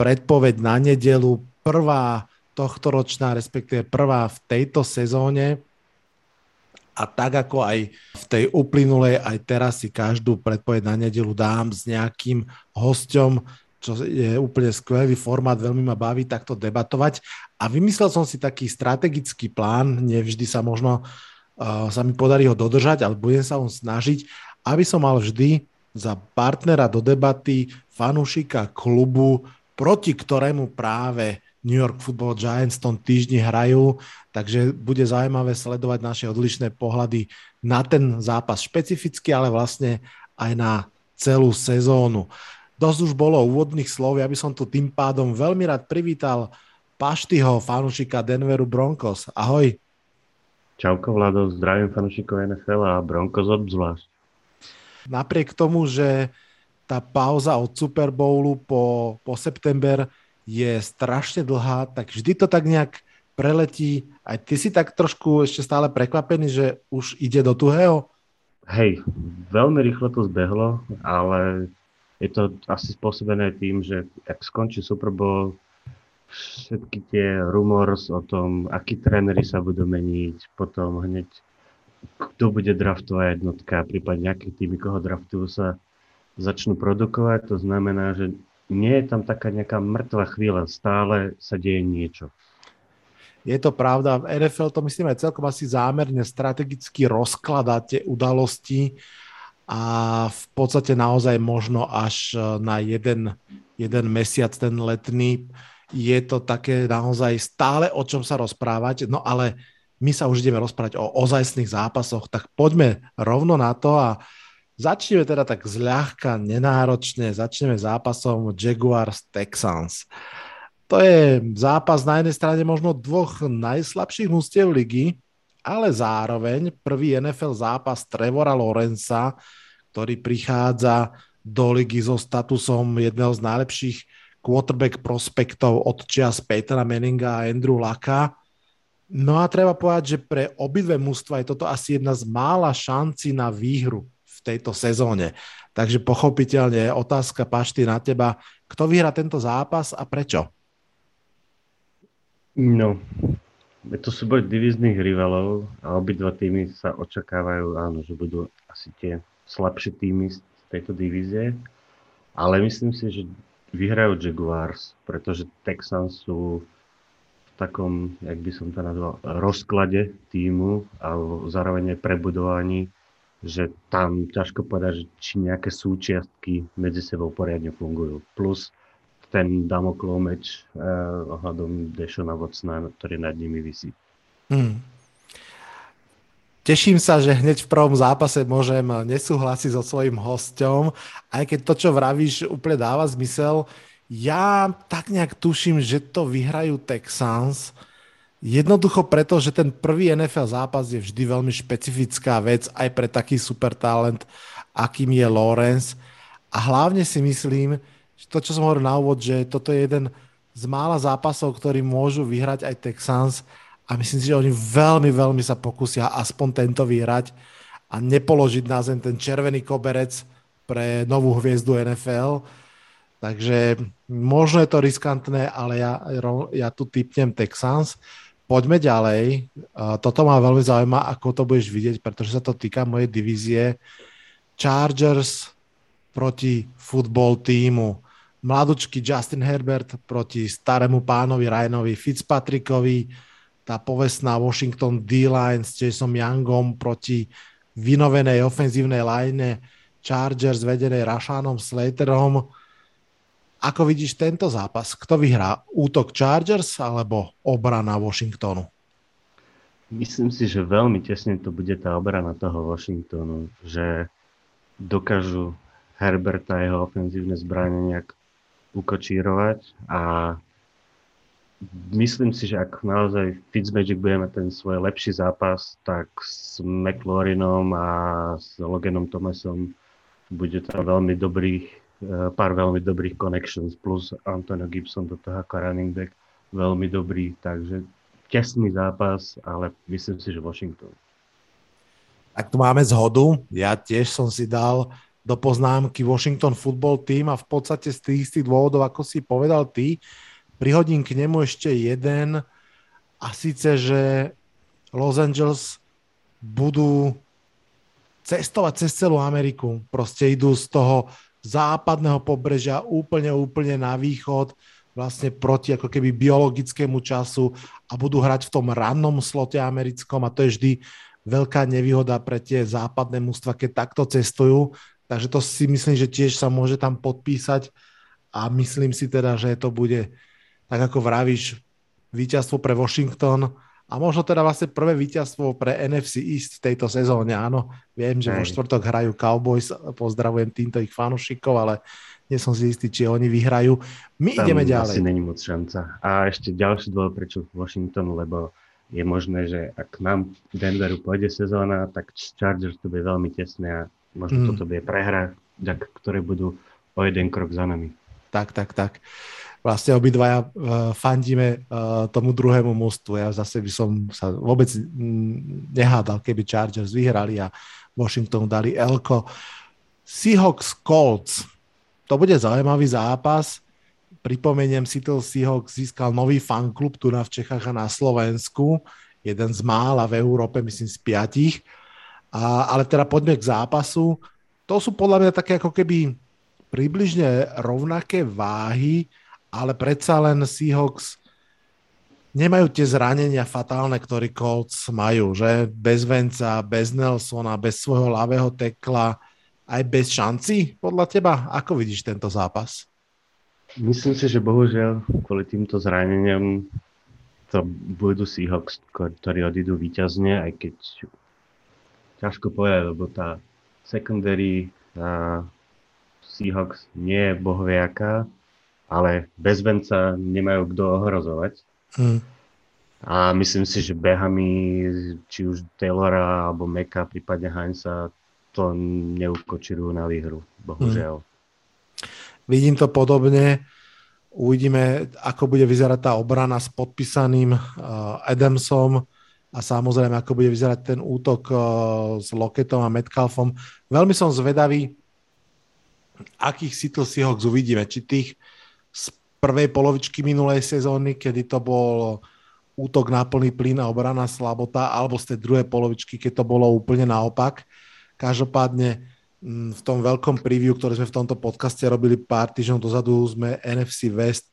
predpoveď na nedelu, prvá tohtoročná, respektíve prvá v tejto sezóne a tak ako aj v tej uplynulej, aj teraz si každú predpoveď na nedelu dám s nejakým hosťom, čo je úplne skvelý formát, veľmi ma baví takto debatovať. A vymyslel som si taký strategický plán, nevždy sa možno sa mi podarí ho dodržať, ale budem sa on snažiť, aby som mal vždy za partnera do debaty fanúšika klubu, proti ktorému práve New York Football Giants v tom týždni hrajú, takže bude zaujímavé sledovať naše odlišné pohľady na ten zápas špecificky, ale vlastne aj na celú sezónu. dosť už bolo úvodných slov, ja by som tu tým pádom veľmi rád privítal Paštyho, fanúšika Denveru Broncos. Ahoj. Čauko Vlado, zdravím fanúšikov NFL a Broncos obzvlášť. Napriek tomu, že tá pauza od Super Bowlu po, po september je strašne dlhá, tak vždy to tak nejak preletí. Aj ty si tak trošku ešte stále prekvapený, že už ide do tuhého? Hej, veľmi rýchlo to zbehlo, ale je to asi spôsobené tým, že ak skončí Super Bowl, všetky tie rumors o tom, akí tréneri sa budú meniť, potom hneď kto bude draftová jednotka, prípadne nejaké týmy, koho draftujú sa začnú produkovať. To znamená, že nie je tam taká nejaká mŕtva chvíľa, stále sa deje niečo. Je to pravda, v NFL to myslím aj celkom asi zámerne strategicky rozkladá tie udalosti a v podstate naozaj možno až na jeden, jeden mesiac ten letný je to také naozaj stále o čom sa rozprávať, no ale my sa už ideme rozprávať o ozajstných zápasoch, tak poďme rovno na to a začneme teda tak zľahka, nenáročne, začneme zápasom Jaguars Texans. To je zápas na jednej strane možno dvoch najslabších mústiev ligy, ale zároveň prvý NFL zápas Trevora Lorenza, ktorý prichádza do ligy so statusom jedného z najlepších quarterback prospektov od čias Petra Meninga a Andrew Laka. No a treba povedať, že pre obidve mužstva je toto asi jedna z mála šanci na výhru v tejto sezóne. Takže pochopiteľne otázka Pašty na teba. Kto vyhrá tento zápas a prečo? No, je to súboj divizných rivalov a obidva týmy sa očakávajú, áno, že budú asi tie slabšie týmy z tejto divízie. Ale myslím si, že vyhrajú Jaguars, pretože Texans sú v takom, jak by som to nazval, rozklade týmu a zároveň prebudovaní, že tam ťažko povedať, či nejaké súčiastky medzi sebou poriadne fungujú. Plus ten Damoklov meč eh, ohľadom Dešona Vocna, ktorý nad nimi vysí. Hmm. Teším sa, že hneď v prvom zápase môžem nesúhlasiť so svojím hosťom, aj keď to, čo vravíš, úplne dáva zmysel. Ja tak nejak tuším, že to vyhrajú Texans. Jednoducho preto, že ten prvý NFL zápas je vždy veľmi špecifická vec aj pre taký super talent, akým je Lawrence. A hlavne si myslím, že to, čo som hovoril na úvod, že toto je jeden z mála zápasov, ktorý môžu vyhrať aj Texans a myslím si, že oni veľmi, veľmi sa pokusia aspoň tento vyhrať a nepoložiť na zem ten červený koberec pre novú hviezdu NFL. Takže možno je to riskantné, ale ja, ja tu typnem Texans. Poďme ďalej. Toto ma veľmi zaujíma, ako to budeš vidieť, pretože sa to týka mojej divízie. Chargers proti football týmu. Mladučky Justin Herbert proti starému pánovi Ryanovi Fitzpatrickovi tá povestná Washington D-line s Jason Youngom proti vynovenej ofenzívnej line Chargers vedenej Rashanom Slaterom. Ako vidíš tento zápas? Kto vyhrá? Útok Chargers alebo obrana Washingtonu? Myslím si, že veľmi tesne to bude tá obrana toho Washingtonu, že dokážu Herberta a jeho ofenzívne zbranie nejak ukočírovať a myslím si, že ak naozaj Fitzmagic bude mať ten svoj lepší zápas, tak s McLaurinom a s Loganom Thomasom bude tam veľmi dobrých, eh, pár veľmi dobrých connections, plus Antonio Gibson do toho ako running back veľmi dobrý, takže tesný zápas, ale myslím si, že Washington. Tak tu máme zhodu. Ja tiež som si dal do poznámky Washington Football Team a v podstate z tých istých dôvodov, ako si povedal ty, prihodím k nemu ešte jeden a síce, že Los Angeles budú cestovať cez celú Ameriku. Proste idú z toho západného pobrežia úplne, úplne na východ, vlastne proti ako keby biologickému času a budú hrať v tom rannom slote americkom a to je vždy veľká nevýhoda pre tie západné mústva, keď takto cestujú. Takže to si myslím, že tiež sa môže tam podpísať a myslím si teda, že to bude tak ako vravíš, víťazstvo pre Washington a možno teda vlastne prvé víťazstvo pre NFC East v tejto sezóne. Áno, viem, že vo štvrtok hrajú Cowboys, pozdravujem týmto ich fanúšikov, ale nie som si istý, či oni vyhrajú. My Tam ideme ďalej. asi není moc šanca. A ešte ďalší dôvod, prečo Washington, lebo je možné, že ak nám Denveru pôjde sezóna, tak Chargers to bude veľmi tesné a možno Mm. toto bude prehra, ktoré budú o jeden krok za nami. Tak, tak, tak. Vlastne obidvaja uh, fandíme uh, tomu druhému mústvu. Ja zase by som sa vôbec nehádal, keby Chargers vyhrali a Washingtonu dali Elko. Seahawks Colts. To bude zaujímavý zápas. Pripomeniem to, Seahawks získal nový fanklub tu na v Čechách a na Slovensku. Jeden z mála v Európe, myslím z piatich. A, ale teda poďme k zápasu. To sú podľa mňa také ako keby približne rovnaké váhy, ale predsa len Seahawks nemajú tie zranenia fatálne, ktoré Colts majú, že bez Venca, bez Nelsona, bez svojho ľavého tekla, aj bez šanci, podľa teba? Ako vidíš tento zápas? Myslím si, že bohužiaľ kvôli týmto zraneniam to budú Seahawks, ktorí odídu výťazne, aj keď ťažko povedať, lebo tá secondary a Seahawks nie je bohviaká, ale bez venca nemajú kto ohrozovať. Hmm. A myslím si, že behami či už Taylora alebo Meka, prípadne Heinza, to neukočirujú na výhru, bohužiaľ. Vidím to podobne. Uvidíme, ako bude vyzerať tá obrana s podpísaným uh, Adamsom a samozrejme, ako bude vyzerať ten útok uh, s Loketom a Metcalfom. Veľmi som zvedavý, akých Seattle Seahawks uvidíme. Či tých z prvej polovičky minulej sezóny, kedy to bol útok na plný plyn a obrana slabota, alebo z tej druhej polovičky, keď to bolo úplne naopak. Každopádne v tom veľkom preview, ktoré sme v tomto podcaste robili pár týždňov dozadu, sme NFC West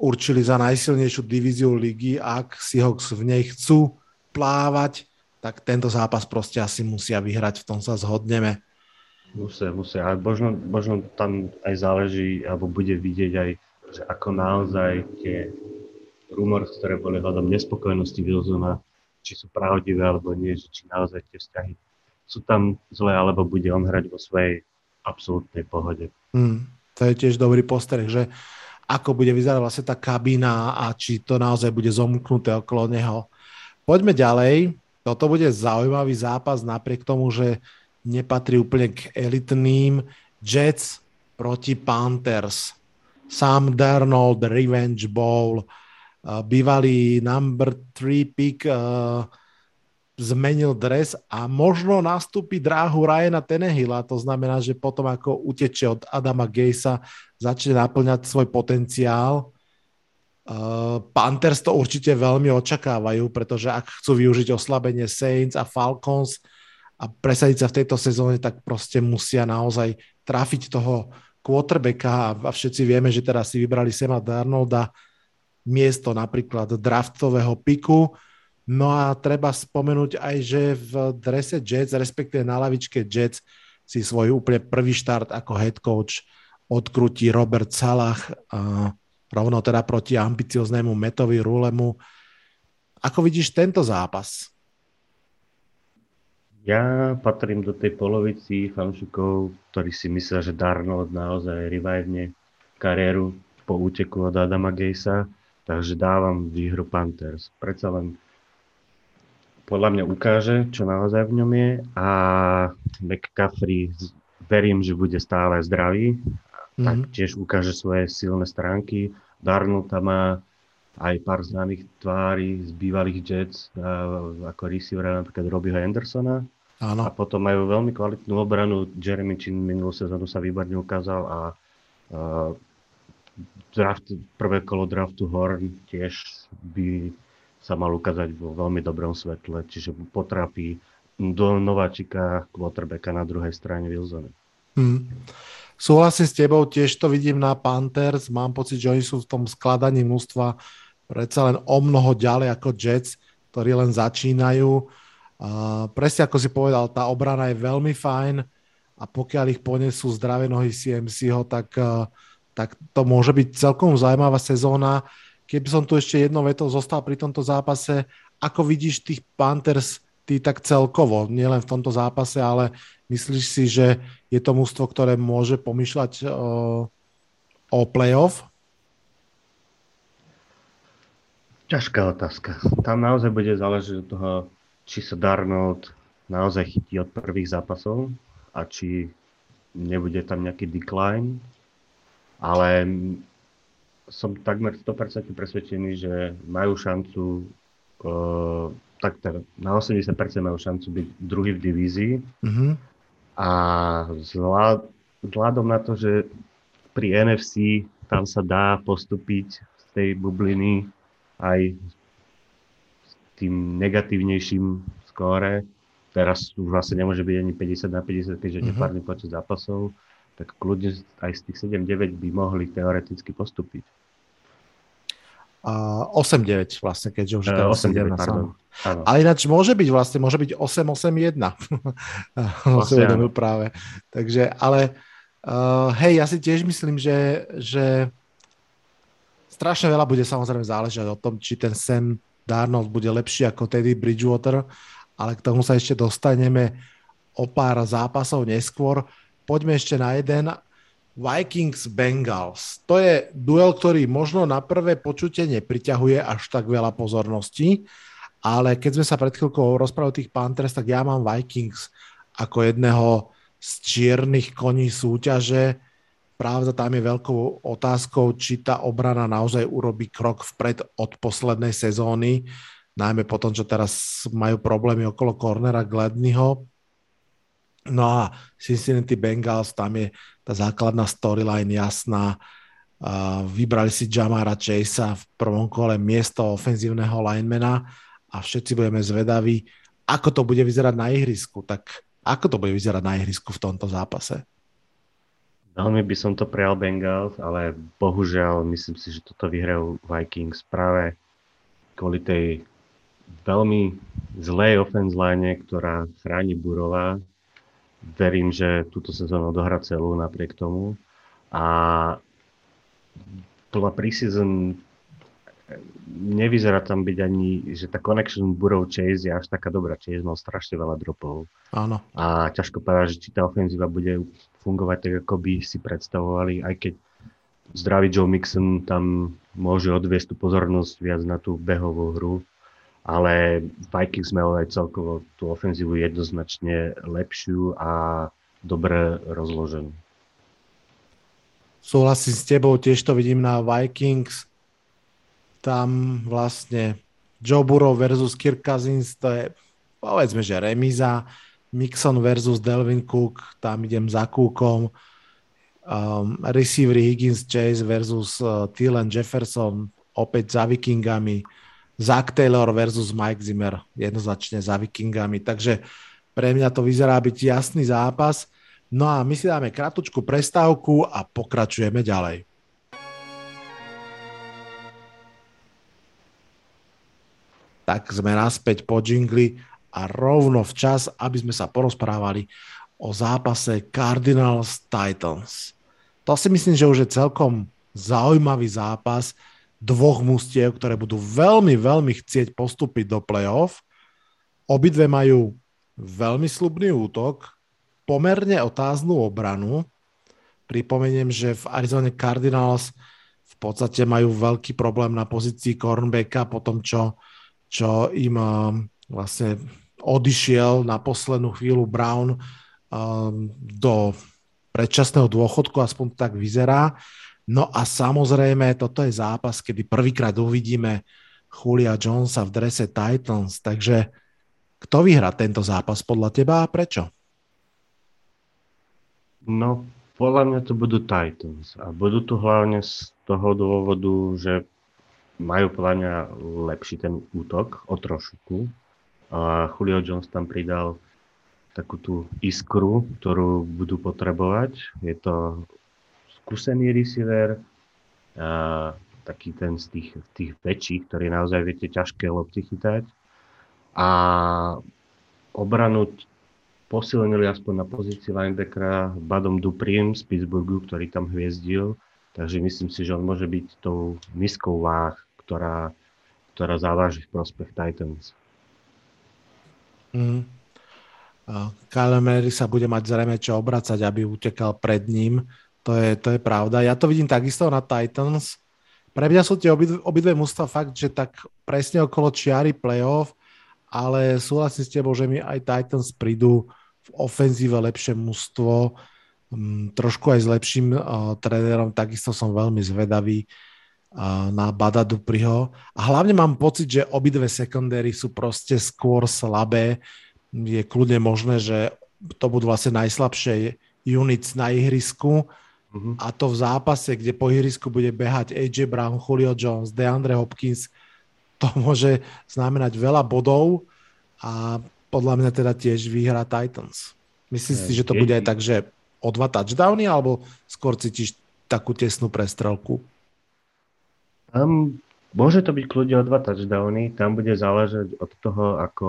určili za najsilnejšiu divíziu ligy. Ak Seahawks v nej chcú plávať, tak tento zápas proste asi musia vyhrať, v tom sa zhodneme. Musia, musia. A možno, možno tam aj záleží, alebo bude vidieť aj, že ako naozaj tie rumor, ktoré boli hľadom nespokojnosti Wilsona, či sú pravdivé alebo nie, že či naozaj tie vzťahy sú tam zlé, alebo bude on hrať vo svojej absolútnej pohode. Hmm, to je tiež dobrý postreh, že ako bude vyzerať vlastne tá kabína a či to naozaj bude zomknuté okolo neho. Poďme ďalej. Toto bude zaujímavý zápas napriek tomu, že nepatrí úplne k elitným. Jets proti Panthers. Sam Darnold, Revenge Bowl, bývalý number 3 pick uh, zmenil dres a možno nastúpi dráhu Ryana Tenehilla, to znamená, že potom ako uteče od Adama Gejsa, začne naplňať svoj potenciál. Uh, Panthers to určite veľmi očakávajú, pretože ak chcú využiť oslabenie Saints a Falcons a presadiť sa v tejto sezóne, tak proste musia naozaj trafiť toho quarterbacka a všetci vieme, že teraz si vybrali Sema Darnolda miesto napríklad draftového piku. No a treba spomenúť aj, že v drese Jets, respektíve na lavičke Jets, si svoj úplne prvý štart ako head coach odkrutí Robert Salah, a rovno teda proti ambicioznému Metovi Rulemu. Ako vidíš tento zápas? Ja patrím do tej polovici fanšikov, ktorí si myslia, že Darnold naozaj revivne kariéru po úteku od Adama Gejsa, takže dávam výhru Panthers. Predsa len podľa mňa ukáže, čo naozaj v ňom je a McCaffrey verím, že bude stále zdravý, mm-hmm. tak tiež ukáže svoje silné stránky. Darnold tam má aj pár známych tvári z bývalých Jets, ako receivera napríklad Robbieho Andersona. Áno. A potom majú veľmi kvalitnú obranu. Jeremy Chin minulú sezónu sa výborne ukázal a uh, draft, prvé kolo draftu Horn tiež by sa mal ukázať vo veľmi dobrom svetle, čiže potrafí do nováčika quarterbacka na druhej strane Wilsona. Hmm. Súhlasím s tebou, tiež to vidím na Panthers, mám pocit, že oni sú v tom skladaní mústva predsa len o mnoho ďalej ako Jets, ktorí len začínajú. Uh, presne ako si povedal, tá obrana je veľmi fajn a pokiaľ ich ponesú zdravé nohy CMC-ho, tak, uh, tak to môže byť celkom zaujímavá sezóna. Keby som tu ešte jednou vetou zostal pri tomto zápase, ako vidíš tých Panthers ty tak celkovo, nielen v tomto zápase, ale myslíš si, že je to mústvo, ktoré môže pomýšľať o, o playoff? Ťažká otázka. Tam naozaj bude záležiť od toho, či sa Darnold naozaj chytí od prvých zápasov a či nebude tam nejaký decline. Ale som takmer 100% presvedčený, že majú šancu uh, tak teda, na 80% majú šancu byť druhý v divízii. Mm-hmm. A vzhľadom na to, že pri NFC tam sa dá postúpiť z tej bubliny aj s tým negatívnejším skóre. Teraz už vlastne nemôže byť ani 50 na 50, keďže mm-hmm. nepárny počet zápasov, tak kľudne aj z tých 7-9 by mohli teoreticky postúpiť. Uh, 8-9 vlastne, keďže už uh, 8-9, pardon. Ale ináč môže byť vlastne, môže byť 8-8-1. vlastne, práve. Takže, ale uh, hej, ja si tiež myslím, že, že strašne veľa bude samozrejme záležať o tom, či ten Sam Darnold bude lepší ako Teddy Bridgewater, ale k tomu sa ešte dostaneme o pár zápasov neskôr. Poďme ešte na jeden. Vikings Bengals. To je duel, ktorý možno na prvé počutie nepriťahuje až tak veľa pozornosti, ale keď sme sa pred chvíľkou rozprávali o tých Panthers, tak ja mám Vikings ako jedného z čiernych koní súťaže Pravda, tam je veľkou otázkou, či tá obrana naozaj urobí krok vpred od poslednej sezóny, najmä po tom, čo teraz majú problémy okolo cornera Gladnyho. No a Cincinnati Bengals, tam je tá základná storyline jasná. vybrali si Jamara Chasea v prvom kole miesto ofenzívneho linemana a všetci budeme zvedaví, ako to bude vyzerať na ihrisku. Tak ako to bude vyzerať na ihrisku v tomto zápase? Veľmi by som to prijal Bengals, ale bohužiaľ myslím si, že toto vyhrajú Vikings práve kvôli tej veľmi zlej offense line, ktorá chráni Burova. Verím, že túto sezónu odohrá celú napriek tomu. A podľa preseason nevyzerá tam byť ani, že tá connection Burrow Chase je až taká dobrá. Chase mal strašne veľa dropov. Áno. A ťažko povedať, že či tá ofenzíva bude fungovať tak, ako by si predstavovali, aj keď zdravý Joe Mixon tam môže odviesť tú pozornosť viac na tú behovú hru, ale Vikings majú aj celkovo tú ofenzívu jednoznačne lepšiu a dobre rozloženú. Súhlasím s tebou, tiež to vidím na Vikings tam vlastne Joe Burrow versus Kirk Cousins, to je povedzme, že remiza. Mixon versus Delvin Cook, tam idem za Cookom. Um, receiver Higgins Chase versus uh, Thielen Jefferson, opäť za Vikingami. Zach Taylor versus Mike Zimmer, jednoznačne za Vikingami. Takže pre mňa to vyzerá byť jasný zápas. No a my si dáme kratučku prestávku a pokračujeme ďalej. tak sme naspäť po džingli a rovno včas, aby sme sa porozprávali o zápase Cardinals Titans. To si myslím, že už je celkom zaujímavý zápas dvoch mustiev, ktoré budú veľmi, veľmi chcieť postúpiť do playoff. Obidve majú veľmi slubný útok, pomerne otáznu obranu. Pripomeniem, že v Arizona Cardinals v podstate majú veľký problém na pozícii cornerbacka po tom, čo čo im vlastne odišiel na poslednú chvíľu Brown do predčasného dôchodku, aspoň tak vyzerá. No a samozrejme, toto je zápas, kedy prvýkrát uvidíme Julia Jonesa v drese Titans, takže kto vyhrá tento zápas podľa teba a prečo? No, podľa mňa to budú Titans a budú tu hlavne z toho dôvodu, že majú podľa mňa lepší ten útok o trošku. A Julio Jones tam pridal takú tú iskru, ktorú budú potrebovať. Je to skúsený receiver, a taký ten z tých, tých väčších, ktorý naozaj viete ťažké lopty chytať. A obranu posilnili aspoň na pozícii linebackera Badom Duprim z Pittsburghu, ktorý tam hviezdil. Takže myslím si, že on môže byť tou miskou váh ktorá, ktorá závaží v prospech Titans. Mm. Kyle Mary sa bude mať zrejme čo obracať, aby utekal pred ním. To je, to je pravda. Ja to vidím takisto na Titans. Pre mňa sú tie obidve, obidve mústva fakt, že tak presne okolo čiary playoff, ale súhlasím s tebou, že mi aj Titans prídu v ofenzíve lepšie mužstvo, um, trošku aj s lepším uh, trénerom, takisto som veľmi zvedavý uh, na Bada Dupriho. A hlavne mám pocit, že obidve sekundéry sú proste skôr slabé. Je kľudne možné, že to budú vlastne najslabšie units na ihrisku. Uh-huh. A to v zápase, kde po ihrisku bude behať AJ Brown, Julio Jones, DeAndre Hopkins, to môže znamenať veľa bodov a podľa mňa teda tiež vyhrá Titans. Myslíš si, že to bude aj tak, že o dva touchdowny, alebo skôr cítiš takú tesnú prestrelku? Tam môže to byť kľudne o dva touchdowny, tam bude záležať od toho, ako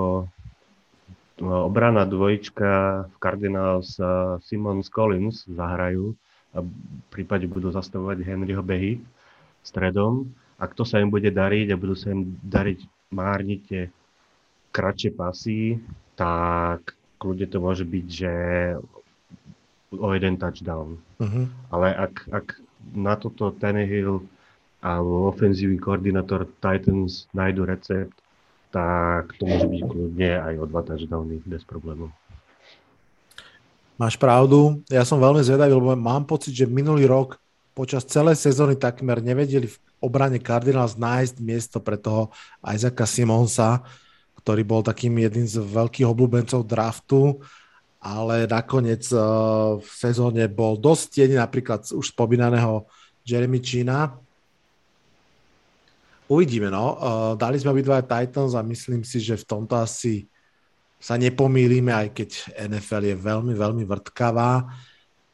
no, obrana dvojička v Cardinals a Simon Collins zahrajú a v prípade budú zastavovať Henryho behy stredom. Ak to sa im bude dariť a budú sa im dariť márnite kratšie pasy, tak kľudne to môže byť, že o jeden touchdown. Uh-huh. Ale ak, ak na toto Tannehill a ofenzívny koordinátor Titans nájdu recept, tak to môže byť kľudne aj o dva touchdowny bez problémov. Máš pravdu. Ja som veľmi zvedavý, lebo mám pocit, že minulý rok počas celej sezóny takmer nevedeli v obrane Cardinals nájsť miesto pre toho Isaaca Simonsa ktorý bol takým jedným z veľkých obľúbencov draftu, ale nakoniec uh, v sezóne bol dosť tieň napríklad už spomínaného Jeremy China. Uvidíme, no. Uh, dali sme obidva Titans a myslím si, že v tomto asi sa nepomýlime, aj keď NFL je veľmi, veľmi vrtkavá.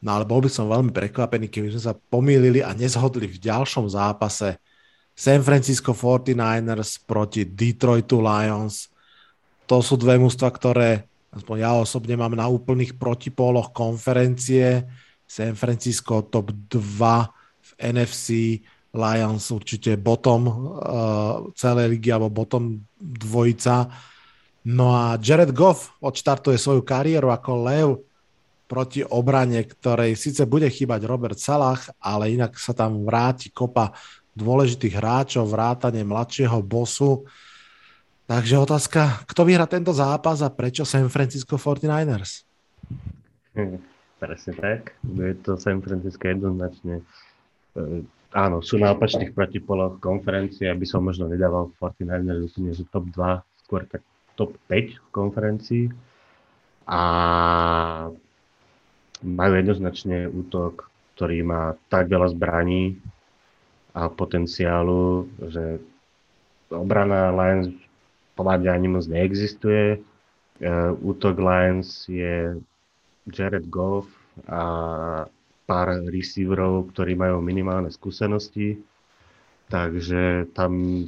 No ale bol by som veľmi prekvapený, keby sme sa pomýlili a nezhodli v ďalšom zápase San Francisco 49ers proti Detroitu Lions to sú dve mústva, ktoré aspoň ja osobne mám na úplných protipóloch konferencie. San Francisco top 2 v NFC, Lions určite bottom uh, celej ligy alebo bottom dvojica. No a Jared Goff odštartuje svoju kariéru ako lev proti obrane, ktorej síce bude chýbať Robert Salah, ale inak sa tam vráti kopa dôležitých hráčov, vrátane mladšieho bosu. Takže otázka, kto vyhrá tento zápas a prečo San Francisco 49ers? Hm, presne tak. Je to San Francisco jednoznačne. Áno, sú na opačných protipoloch konferencie, aby som možno nedával 49ers úplne, že top 2, skôr tak top 5 v konferencii. A majú jednoznačne útok, ktorý má tak veľa zbraní a potenciálu, že obrana Lions podľa ani moc neexistuje. Uh, útok Lions je Jared Goff a pár receiverov, ktorí majú minimálne skúsenosti. Takže tam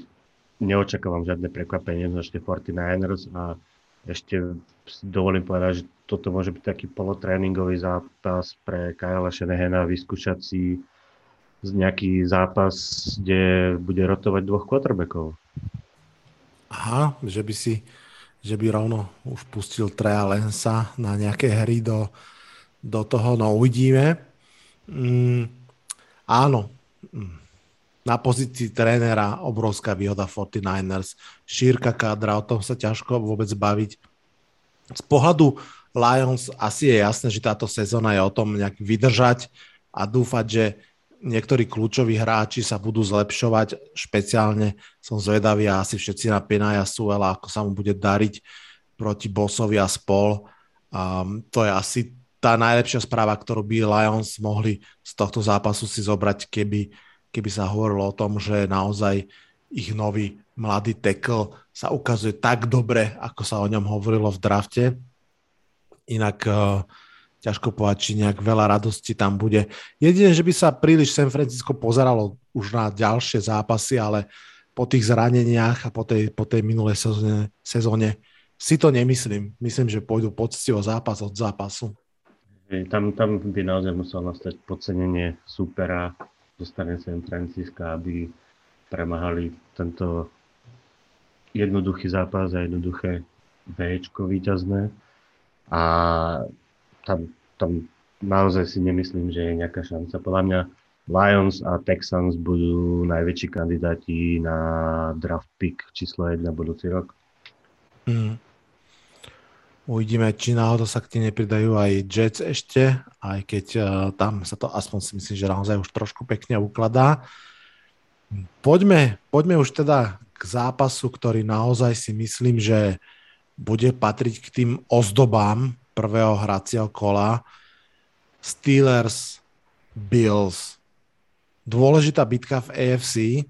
neočakávam žiadne prekvapenie, ešte 49ers a ešte dovolím povedať, že toto môže byť taký polotréningový zápas pre Kyle Shanahana vyskúšať si nejaký zápas, kde bude rotovať dvoch quarterbackov. Aha, že by si že by rovno už pustil Trea Lensa na nejaké hry do, do toho, no uvidíme. Mm, áno, mm. na pozícii trénera obrovská výhoda 49ers, šírka kádra, o tom sa ťažko vôbec baviť. Z pohľadu Lions asi je jasné, že táto sezóna je o tom nejak vydržať a dúfať, že niektorí kľúčoví hráči sa budú zlepšovať, špeciálne som zvedavý a asi všetci na Pinaja Suela, ako sa mu bude dariť proti Bossovi a spol. Um, to je asi tá najlepšia správa, ktorú by Lions mohli z tohto zápasu si zobrať, keby, keby sa hovorilo o tom, že naozaj ich nový mladý tackle sa ukazuje tak dobre, ako sa o ňom hovorilo v drafte. Inak uh, ťažko povedať, či nejak veľa radosti tam bude. Jedine, že by sa príliš San Francisco pozeralo už na ďalšie zápasy, ale po tých zraneniach a po tej, po tej minulej sezóne, sezóne si to nemyslím. Myslím, že pôjdu poctivo zápas od zápasu. Tam, tam by naozaj musel nastať podcenenie supera zo strany San Francisca, aby premahali tento jednoduchý zápas a jednoduché Bčko víťazné a tam, tam naozaj si nemyslím, že je nejaká šanca. Podľa mňa Lions a Texans budú najväčší kandidáti na draft pick číslo 1 budúci rok. Mm. Uvidíme, či náhodou sa k tým nepridajú aj Jets ešte, aj keď uh, tam sa to aspoň si myslím, že naozaj už trošku pekne ukladá. Poďme, poďme už teda k zápasu, ktorý naozaj si myslím, že bude patriť k tým ozdobám prvého hracieho kola. Steelers, Bills. Dôležitá bitka v AFC.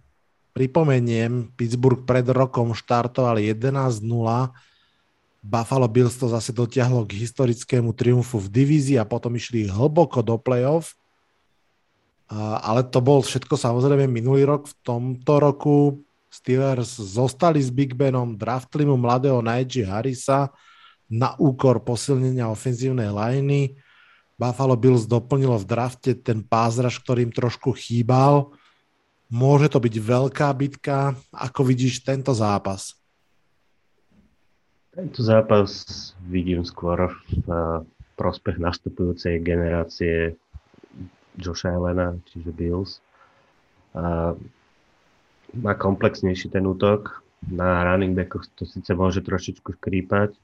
Pripomeniem, Pittsburgh pred rokom štartoval 11-0 Buffalo Bills to zase dotiahlo k historickému triumfu v divízii a potom išli hlboko do playoff. Ale to bol všetko samozrejme minulý rok. V tomto roku Steelers zostali s Big Benom, draftli mu mladého Najee Harrisa na úkor posilnenia ofenzívnej liney. Buffalo Bills doplnilo v drafte ten pázraž, ktorým trošku chýbal. Môže to byť veľká bitka. Ako vidíš tento zápas? Tento zápas vidím skôr v prospech nastupujúcej generácie Josha Elena, čiže Bills. A má komplexnejší ten útok. Na running backoch to síce môže trošičku škrípať,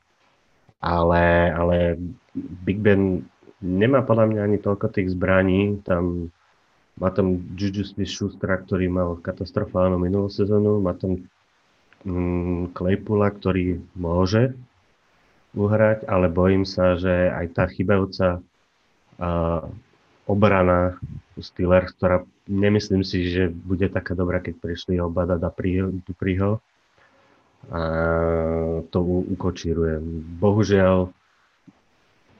ale, ale Big Ben nemá podľa mňa ani toľko tých zbraní. Tam, má tam Juju Smith-Schustera, ktorý mal katastrofálnu minulú sezónu, má tam mm, ktorý môže uhrať, ale bojím sa, že aj tá chybajúca obrana Steelers, ktorá nemyslím si, že bude taká dobrá, keď prišli Obada a Dupriho. A to ukočíruje. Bohužiaľ,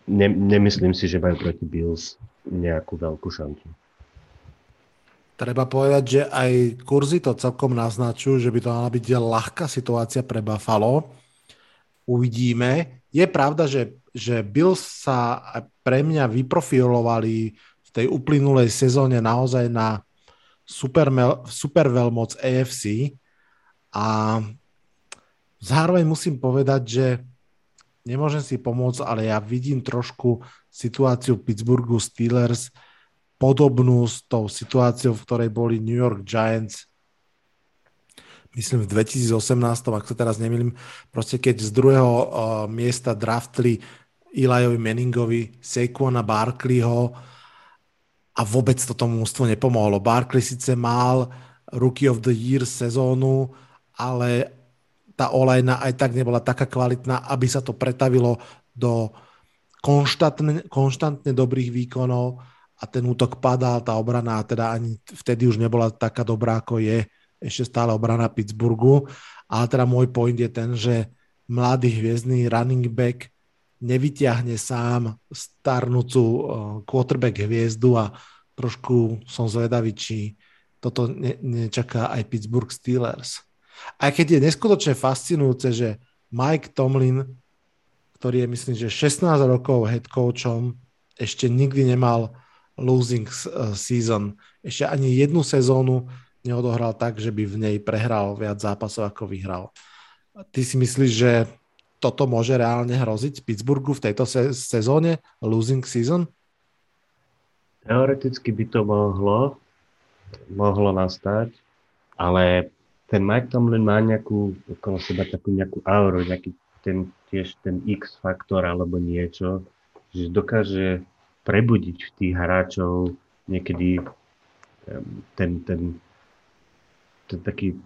ne, nemyslím si, že majú proti Bills nejakú veľkú šancu. Treba povedať, že aj kurzy to celkom naznačujú, že by to mala byť ľahká situácia pre Buffalo. Uvidíme. Je pravda, že, že Bills sa pre mňa vyprofilovali v tej uplynulej sezóne naozaj na super, super veľmoc AFC a zároveň musím povedať, že nemôžem si pomôcť, ale ja vidím trošku situáciu Pittsburghu Steelers, podobnú s tou situáciou, v ktorej boli New York Giants myslím v 2018, ak sa teraz nemýlim, proste keď z druhého uh, miesta draftli Elijovi Meningovi, Saquona Barkleyho a vôbec to tomu mústvu nepomohlo. Barkley síce mal Rookie of the Year sezónu, ale tá olajna aj tak nebola taká kvalitná, aby sa to pretavilo do konštantne, konštantne dobrých výkonov a ten útok padal, tá obrana teda ani vtedy už nebola taká dobrá, ako je ešte stále obrana Pittsburghu. Ale teda môj point je ten, že mladý hviezdný running back nevyťahne sám starnúcu eh, quarterback hviezdu a trošku som zvedavý, či toto ne, nečaká aj Pittsburgh Steelers. Aj keď je neskutočne fascinujúce, že Mike Tomlin, ktorý je myslím, že 16 rokov head coachom, ešte nikdy nemal losing uh, season. Ešte ani jednu sezónu neodohral tak, že by v nej prehral viac zápasov, ako vyhral. Ty si myslíš, že toto môže reálne hroziť Pittsburghu v tejto se- sezóne, losing season? Teoreticky by to mohlo, mohlo nastať, ale ten Mike Tomlin má nejakú okolo seba takú nejakú auru, nejaký ten, tiež ten X faktor alebo niečo, že dokáže prebudiť v tých hráčov niekedy ten, ten, ten taký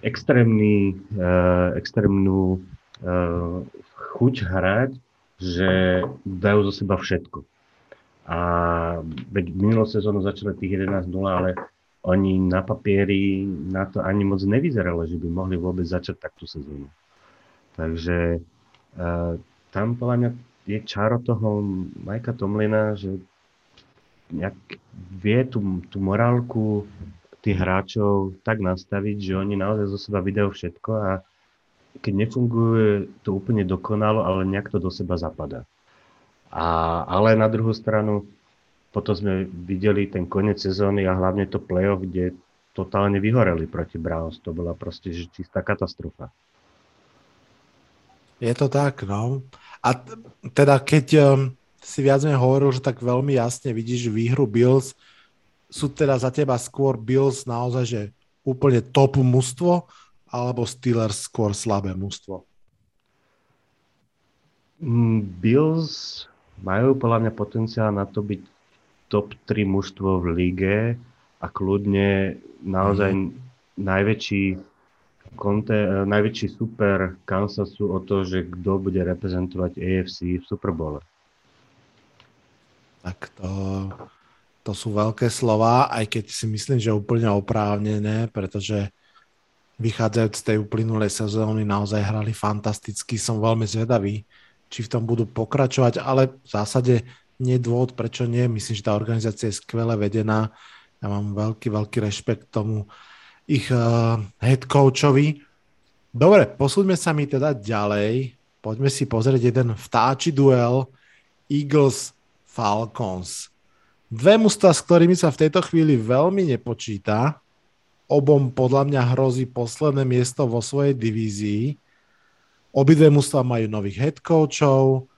extrémny, uh, extrémnu uh, chuť hrať, že dajú zo seba všetko. A veď minulú sezónu začali tých 11-0, ale oni na papieri na to ani moc nevyzeralo, že by mohli vôbec začať takú sezónu. Takže uh, tam podľa mňa je čaro toho Majka Tomlina, že nejak vie tú, tú morálku tých hráčov tak nastaviť, že oni naozaj zo seba vydajú všetko a keď nefunguje to úplne dokonalo, ale nejak to do seba zapadá. A, ale na druhú stranu potom sme videli ten koniec sezóny a hlavne to playoff, kde totálne vyhoreli proti Browns. To bola proste čistá katastrofa. Je to tak, no. A teda keď um, si viac menej hovoril, že tak veľmi jasne vidíš výhru Bills, sú teda za teba skôr Bills naozaj, že úplne top mužstvo, alebo Steelers skôr slabé mužstvo? Mm, Bills majú podľa mňa potenciál na to byť top 3 mužstvo v lige a kľudne naozaj mm. najväčší konte, eh, najväčší super Kansasu o to, že kto bude reprezentovať AFC v Super Bowl. Tak to, to sú veľké slova, aj keď si myslím, že úplne oprávnené, pretože vychádzajúc z tej uplynulej sezóny naozaj hrali fantasticky. Som veľmi zvedavý, či v tom budú pokračovať, ale v zásade nie dôvod, prečo nie. Myslím, že tá organizácia je skvele vedená. Ja mám veľký, veľký rešpekt tomu, ich uh, head coachovi. Dobre, posúďme sa mi teda ďalej. Poďme si pozrieť jeden vtáči duel Eagles Falcons. Dve musta, s ktorými sa v tejto chvíli veľmi nepočíta. Obom podľa mňa hrozí posledné miesto vo svojej divízii. Obidve mužstva majú nových head coachov.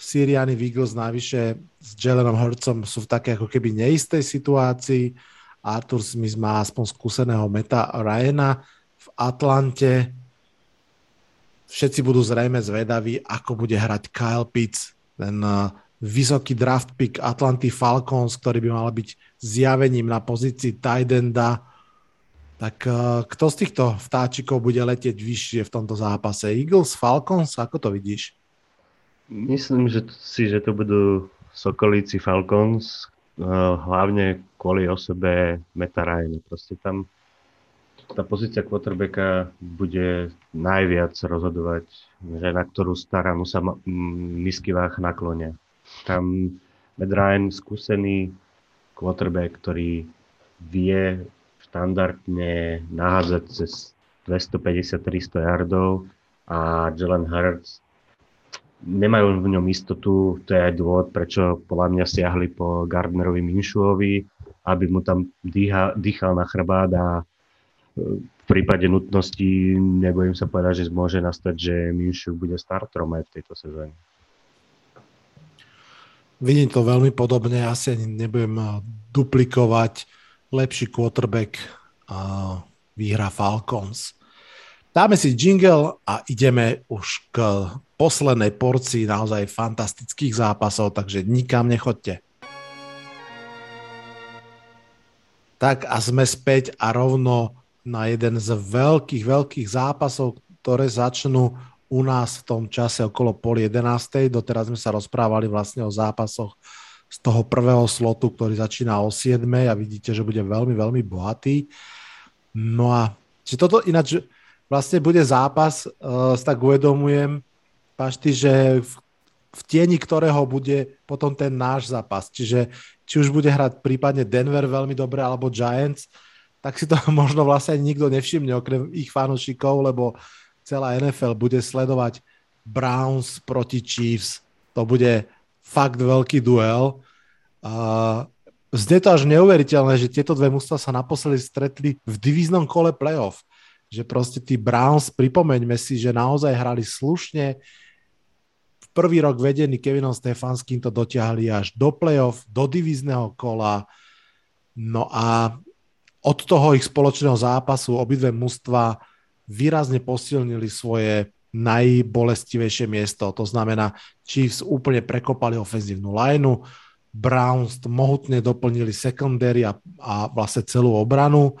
Siriani Eagles navyše s Jelenom Hurtsom sú v také ako keby neistej situácii Arthur Smith má aspoň skúseného Meta Ryana v Atlante. Všetci budú zrejme zvedaví, ako bude hrať Kyle Pitts, ten uh, vysoký draft pick Atlanty Falcons, ktorý by mal byť zjavením na pozícii tight. Tak uh, kto z týchto vtáčikov bude letieť vyššie v tomto zápase? Eagles, Falcons? Ako to vidíš? Myslím že si, že to budú Sokolíci Falcons, hlavne kvôli osobe Meta Ryan. Proste tam tá pozícia quarterbacka bude najviac rozhodovať, že na ktorú stranu sa váh naklonia. Tam Matt Ryan, skúsený quarterback, ktorý vie štandardne nahádzať cez 250-300 yardov a Jalen Hurts nemajú v ňom istotu, to je aj dôvod, prečo podľa mňa siahli po Gardnerovi Minšuovi, aby mu tam dýha, dýchal na chrbát a e, v prípade nutnosti nebojím sa povedať, že môže nastať, že Minšu bude starterom aj v tejto sezóne. Vidím to veľmi podobne, asi ani nebudem e, duplikovať lepší quarterback a výhra Falcons. Dáme si jingle a ideme už k poslednej porcii naozaj fantastických zápasov, takže nikam nechodte. Tak a sme späť a rovno na jeden z veľkých, veľkých zápasov, ktoré začnú u nás v tom čase okolo pol jedenástej. Doteraz sme sa rozprávali vlastne o zápasoch z toho prvého slotu, ktorý začína o 7 a vidíte, že bude veľmi, veľmi bohatý. No a či toto ináč vlastne bude zápas, uh, tak uvedomujem, Pašty, že v, v tieni ktorého bude potom ten náš zápas. Čiže či už bude hrať prípadne Denver veľmi dobre, alebo Giants, tak si to možno vlastne nikto nevšimne, okrem ich fanúšikov, lebo celá NFL bude sledovať Browns proti Chiefs. To bude fakt veľký duel. Uh, zde to až neuveriteľné, že tieto dve mužstva sa naposledy stretli v divíznom kole playoff že proste tí Browns, pripomeňme si, že naozaj hrali slušne, v prvý rok vedení Kevinom Stefanským to dotiahli až do playoff, do divízneho kola, no a od toho ich spoločného zápasu obidve mužstva výrazne posilnili svoje najbolestivejšie miesto. To znamená, Chiefs úplne prekopali ofenzívnu lineu, Browns mohutne doplnili secondary a, a vlastne celú obranu.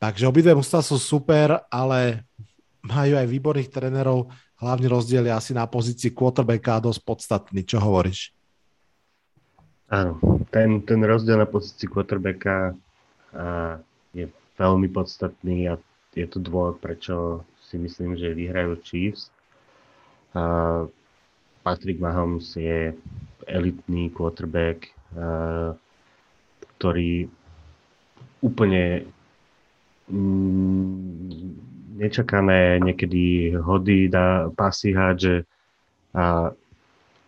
Takže obidve mužstva sú super, ale majú aj výborných trénerov. Hlavný rozdiel je asi na pozícii quarterbacka dosť podstatný. Čo hovoríš? Áno, ten, ten rozdiel na pozícii quarterbacka a, je veľmi podstatný a je to dôvod, prečo si myslím, že vyhrajú Chiefs. A Patrick Mahomes je elitný quarterback, a, ktorý úplne Mm, nečakané niekedy hody, dá pasy hádže a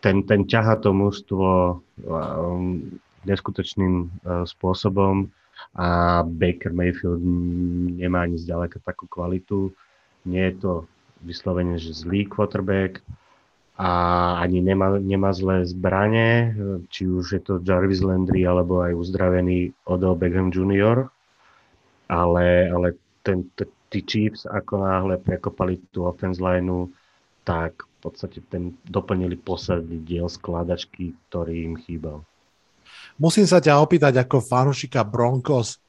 ten, ten ťaha to mužstvo um, neskutočným uh, spôsobom a Baker Mayfield nemá ani zďaleka takú kvalitu. Nie je to vyslovene, že zlý quarterback a ani nemá, nemá zlé zbranie, či už je to Jarvis Landry alebo aj uzdravený Odell Beckham Jr. Ale, ale ten, t- tí Chiefs ako náhle prekopali tú offense lineu, tak v podstate ten doplnili posledný diel skladačky, ktorý im chýbal. Musím sa ťa opýtať ako fanúšika Broncos,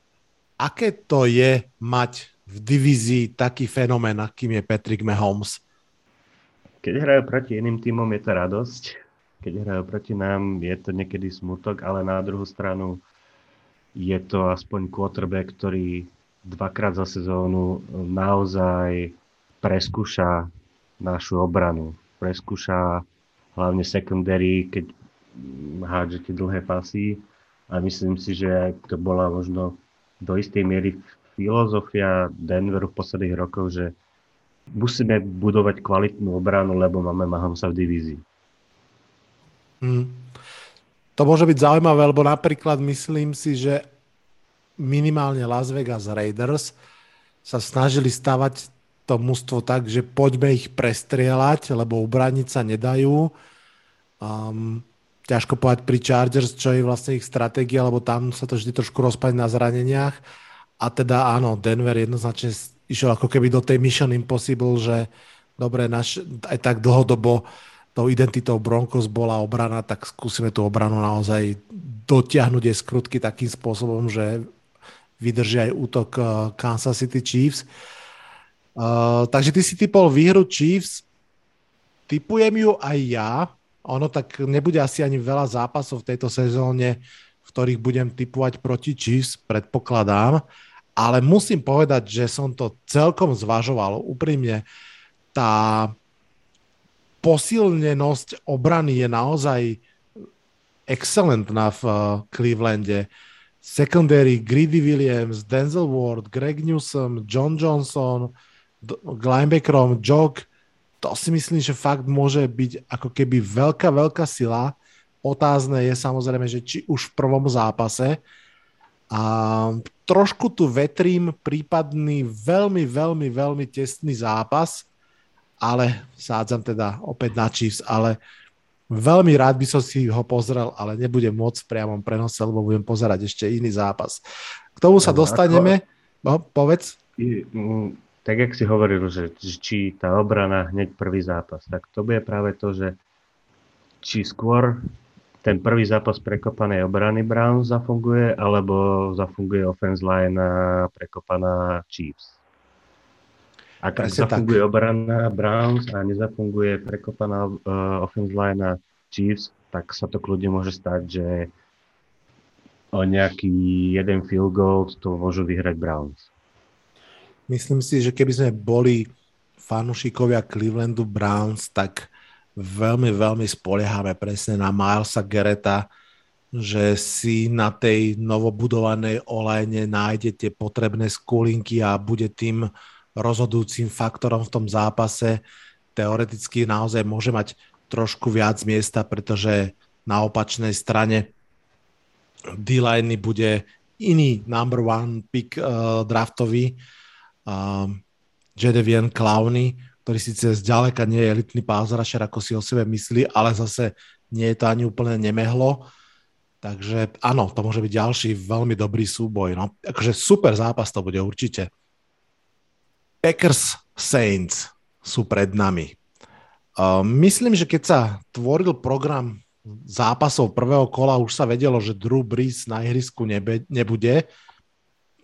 aké to je mať v divízii taký fenomén, akým je Patrick Mahomes? Keď hrajú proti iným týmom, je to radosť. Keď hrajú proti nám, je to niekedy smutok, ale na druhú stranu je to aspoň quarterback, ktorý dvakrát za sezónu naozaj preskúša našu obranu. Preskúša hlavne secondary, keď hádžete dlhé pasy a myslím si, že to bola možno do istej miery filozofia Denveru v posledných rokoch, že musíme budovať kvalitnú obranu, lebo máme Mahomesa v divízii. Hmm. To môže byť zaujímavé, lebo napríklad myslím si, že minimálne Las Vegas Raiders sa snažili stavať to mústvo tak, že poďme ich prestrieľať, lebo ubraniť sa nedajú. Um, ťažko povedať pri Chargers, čo je vlastne ich stratégia, lebo tam sa to vždy trošku rozpadne na zraneniach. A teda áno, Denver jednoznačne išiel ako keby do tej Mission Impossible, že dobre, naš, aj tak dlhodobo tou identitou Broncos bola obrana, tak skúsime tú obranu naozaj dotiahnuť aj skrutky takým spôsobom, že vydrží aj útok uh, Kansas City Chiefs. Uh, takže ty si typol výhru Chiefs, typujem ju aj ja, ono tak nebude asi ani veľa zápasov v tejto sezóne, v ktorých budem typovať proti Chiefs, predpokladám, ale musím povedať, že som to celkom zvažoval. Úprimne, tá posilnenosť obrany je naozaj excelentná v eh, Clevelande. Secondary, Greedy Williams, Denzel Ward, Greg Newsom, John Johnson, linebackerom Jock, to si myslím, že fakt môže byť ako keby veľká, veľká sila. Otázne je samozrejme, že či už v prvom zápase. A trošku tu vetrím prípadný veľmi, veľmi, veľmi tesný zápas, ale sádzam teda opäť na Chiefs, ale veľmi rád by som si ho pozrel, ale nebudem môcť v priamom prenose, lebo budem pozerať ešte iný zápas. K tomu sa dostaneme. No, povedz tak jak si hovoril, že či tá obrana hneď prvý zápas, tak to bude práve to, že či skôr ten prvý zápas prekopanej obrany Browns zafunguje, alebo zafunguje offense line prekopaná Chiefs. Ak Presne zafunguje tak. obrana Browns a nezafunguje prekopaná uh, offense line Chiefs, tak sa to kľudne môže stať, že o nejaký jeden field goal to môžu vyhrať Browns. Myslím si, že keby sme boli fanúšikovia Clevelandu Browns, tak veľmi, veľmi spoliehame presne na Milesa Gereta, že si na tej novobudovanej olajne nájdete potrebné skulinky a bude tým rozhodujúcim faktorom v tom zápase. Teoreticky naozaj môže mať trošku viac miesta, pretože na opačnej strane d bude iný number one pick uh, draftový, uh, Jadevian Clowny, ktorý síce zďaleka nie je elitný pázrašer, ako si o sebe myslí, ale zase nie je to ani úplne nemehlo. Takže áno, to môže byť ďalší veľmi dobrý súboj. No. Akože super zápas to bude určite. Packers Saints sú pred nami. Uh, myslím, že keď sa tvoril program zápasov prvého kola, už sa vedelo, že Drew Brees na ihrisku nebe, nebude,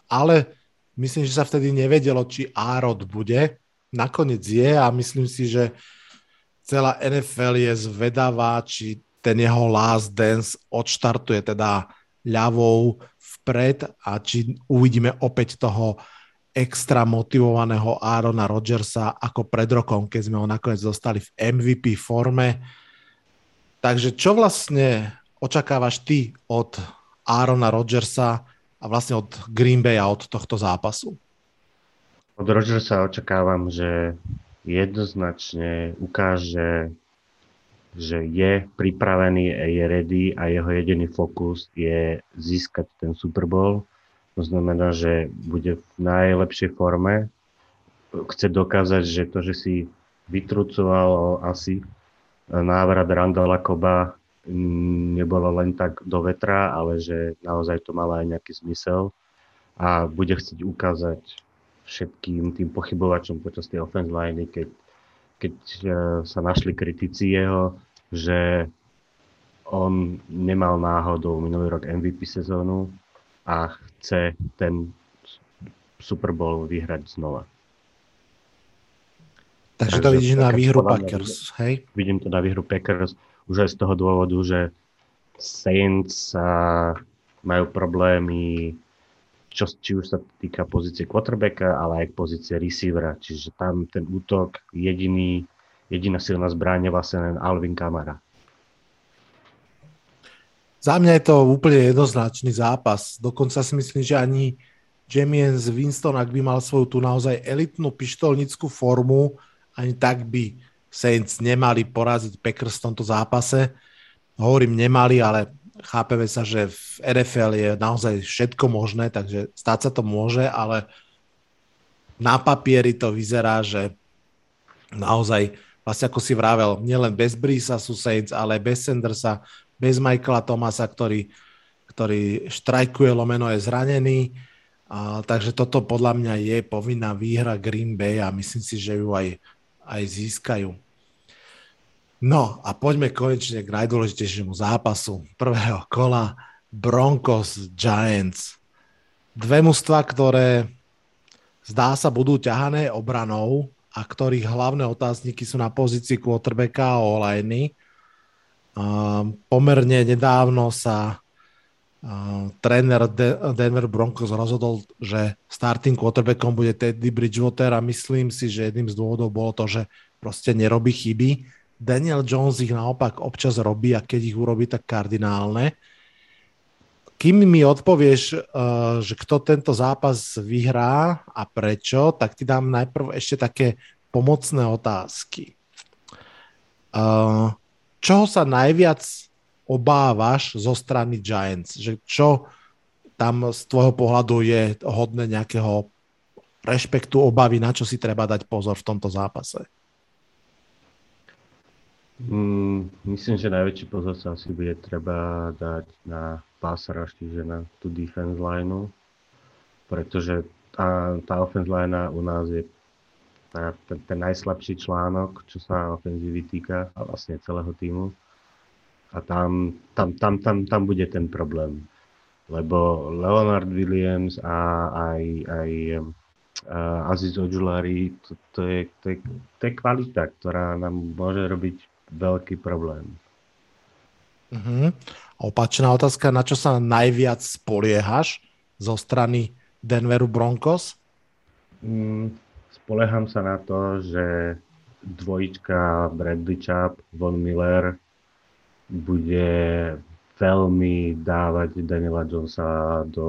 ale Myslím, že sa vtedy nevedelo, či Árod bude. Nakoniec je a myslím si, že celá NFL je zvedavá, či ten jeho last dance odštartuje teda ľavou vpred a či uvidíme opäť toho extra motivovaného Aarona Rodgersa ako pred rokom, keď sme ho nakoniec dostali v MVP forme. Takže čo vlastne očakávaš ty od Aarona Rodgersa a vlastne od Green Bay a od tohto zápasu? Od Rodgersa očakávam, že jednoznačne ukáže, že je pripravený, je ready a jeho jediný fokus je získať ten Super Bowl. To znamená, že bude v najlepšej forme. Chce dokázať, že to, že si vytrucoval asi návrat Randala Koba nebolo len tak do vetra, ale že naozaj to malo aj nejaký zmysel a bude chcieť ukázať všetkým tým pochybovačom počas tej offense line, keď, keď e, sa našli kritici jeho, že on nemal náhodou minulý rok MVP sezónu a chce ten Super Bowl vyhrať znova. Takže, Takže to vidíš na výhru Packers, hej? Vidím to na výhru Packers už aj z toho dôvodu, že Saints majú problémy čo, či už sa týka pozície quarterbacka, ale aj pozície receivera. Čiže tam ten útok, jediný, jediná silná zbraň je vlastne len Alvin Kamara. Za mňa je to úplne jednoznačný zápas. Dokonca si myslím, že ani James Winston, ak by mal svoju tú naozaj elitnú pištolnickú formu, ani tak by Saints nemali poraziť Packers v tomto zápase. Hovorím nemali, ale chápeme sa, že v NFL je naozaj všetko možné, takže stať sa to môže, ale na papieri to vyzerá, že naozaj, vlastne ako si vravel, nielen bez Brisa sú Saints, ale bez Sandersa, bez Michaela Tomasa, ktorý, ktorý štrajkuje, lomeno je zranený. A, takže toto podľa mňa je povinná výhra Green Bay a myslím si, že ju aj, aj získajú. No a poďme konečne k najdôležitejšiemu zápasu prvého kola Broncos Giants. Dve mužstva, ktoré zdá sa budú ťahané obranou a ktorých hlavné otázniky sú na pozícii quarterbacka a olajny. Um, pomerne nedávno sa um, tréner De- Denver Broncos rozhodol, že starting quarterbackom bude Teddy Bridgewater a myslím si, že jedným z dôvodov bolo to, že proste nerobí chyby Daniel Jones ich naopak občas robí a keď ich urobí, tak kardinálne. Kým mi odpovieš, eh, že kto tento zápas vyhrá a prečo, tak ti dám najprv ešte také pomocné otázky. Eh, čoho sa najviac obávaš zo strany Giants? Že čo tam z tvojho pohľadu je hodné nejakého rešpektu, obavy, na čo si treba dať pozor v tomto zápase? Mm, myslím, že najväčší pozor sa asi bude treba dať na pass čiže na tú defense line, pretože tá, tá offense line u nás je tá, ten, ten najslabší článok, čo sa ofenzívy týka a vlastne celého týmu. A tam, tam, tam, tam, tam bude ten problém. Lebo Leonard Williams a aj, aj uh, Aziz Ojulari, to, to, je, to, je, to je kvalita, ktorá nám môže robiť veľký problém. Uh-huh. Opačná otázka, na čo sa najviac spoliehaš zo strany Denveru Broncos? Mm, spolieham sa na to, že dvojička Bradley Chubb, Von Miller bude veľmi dávať Daniela Jonesa do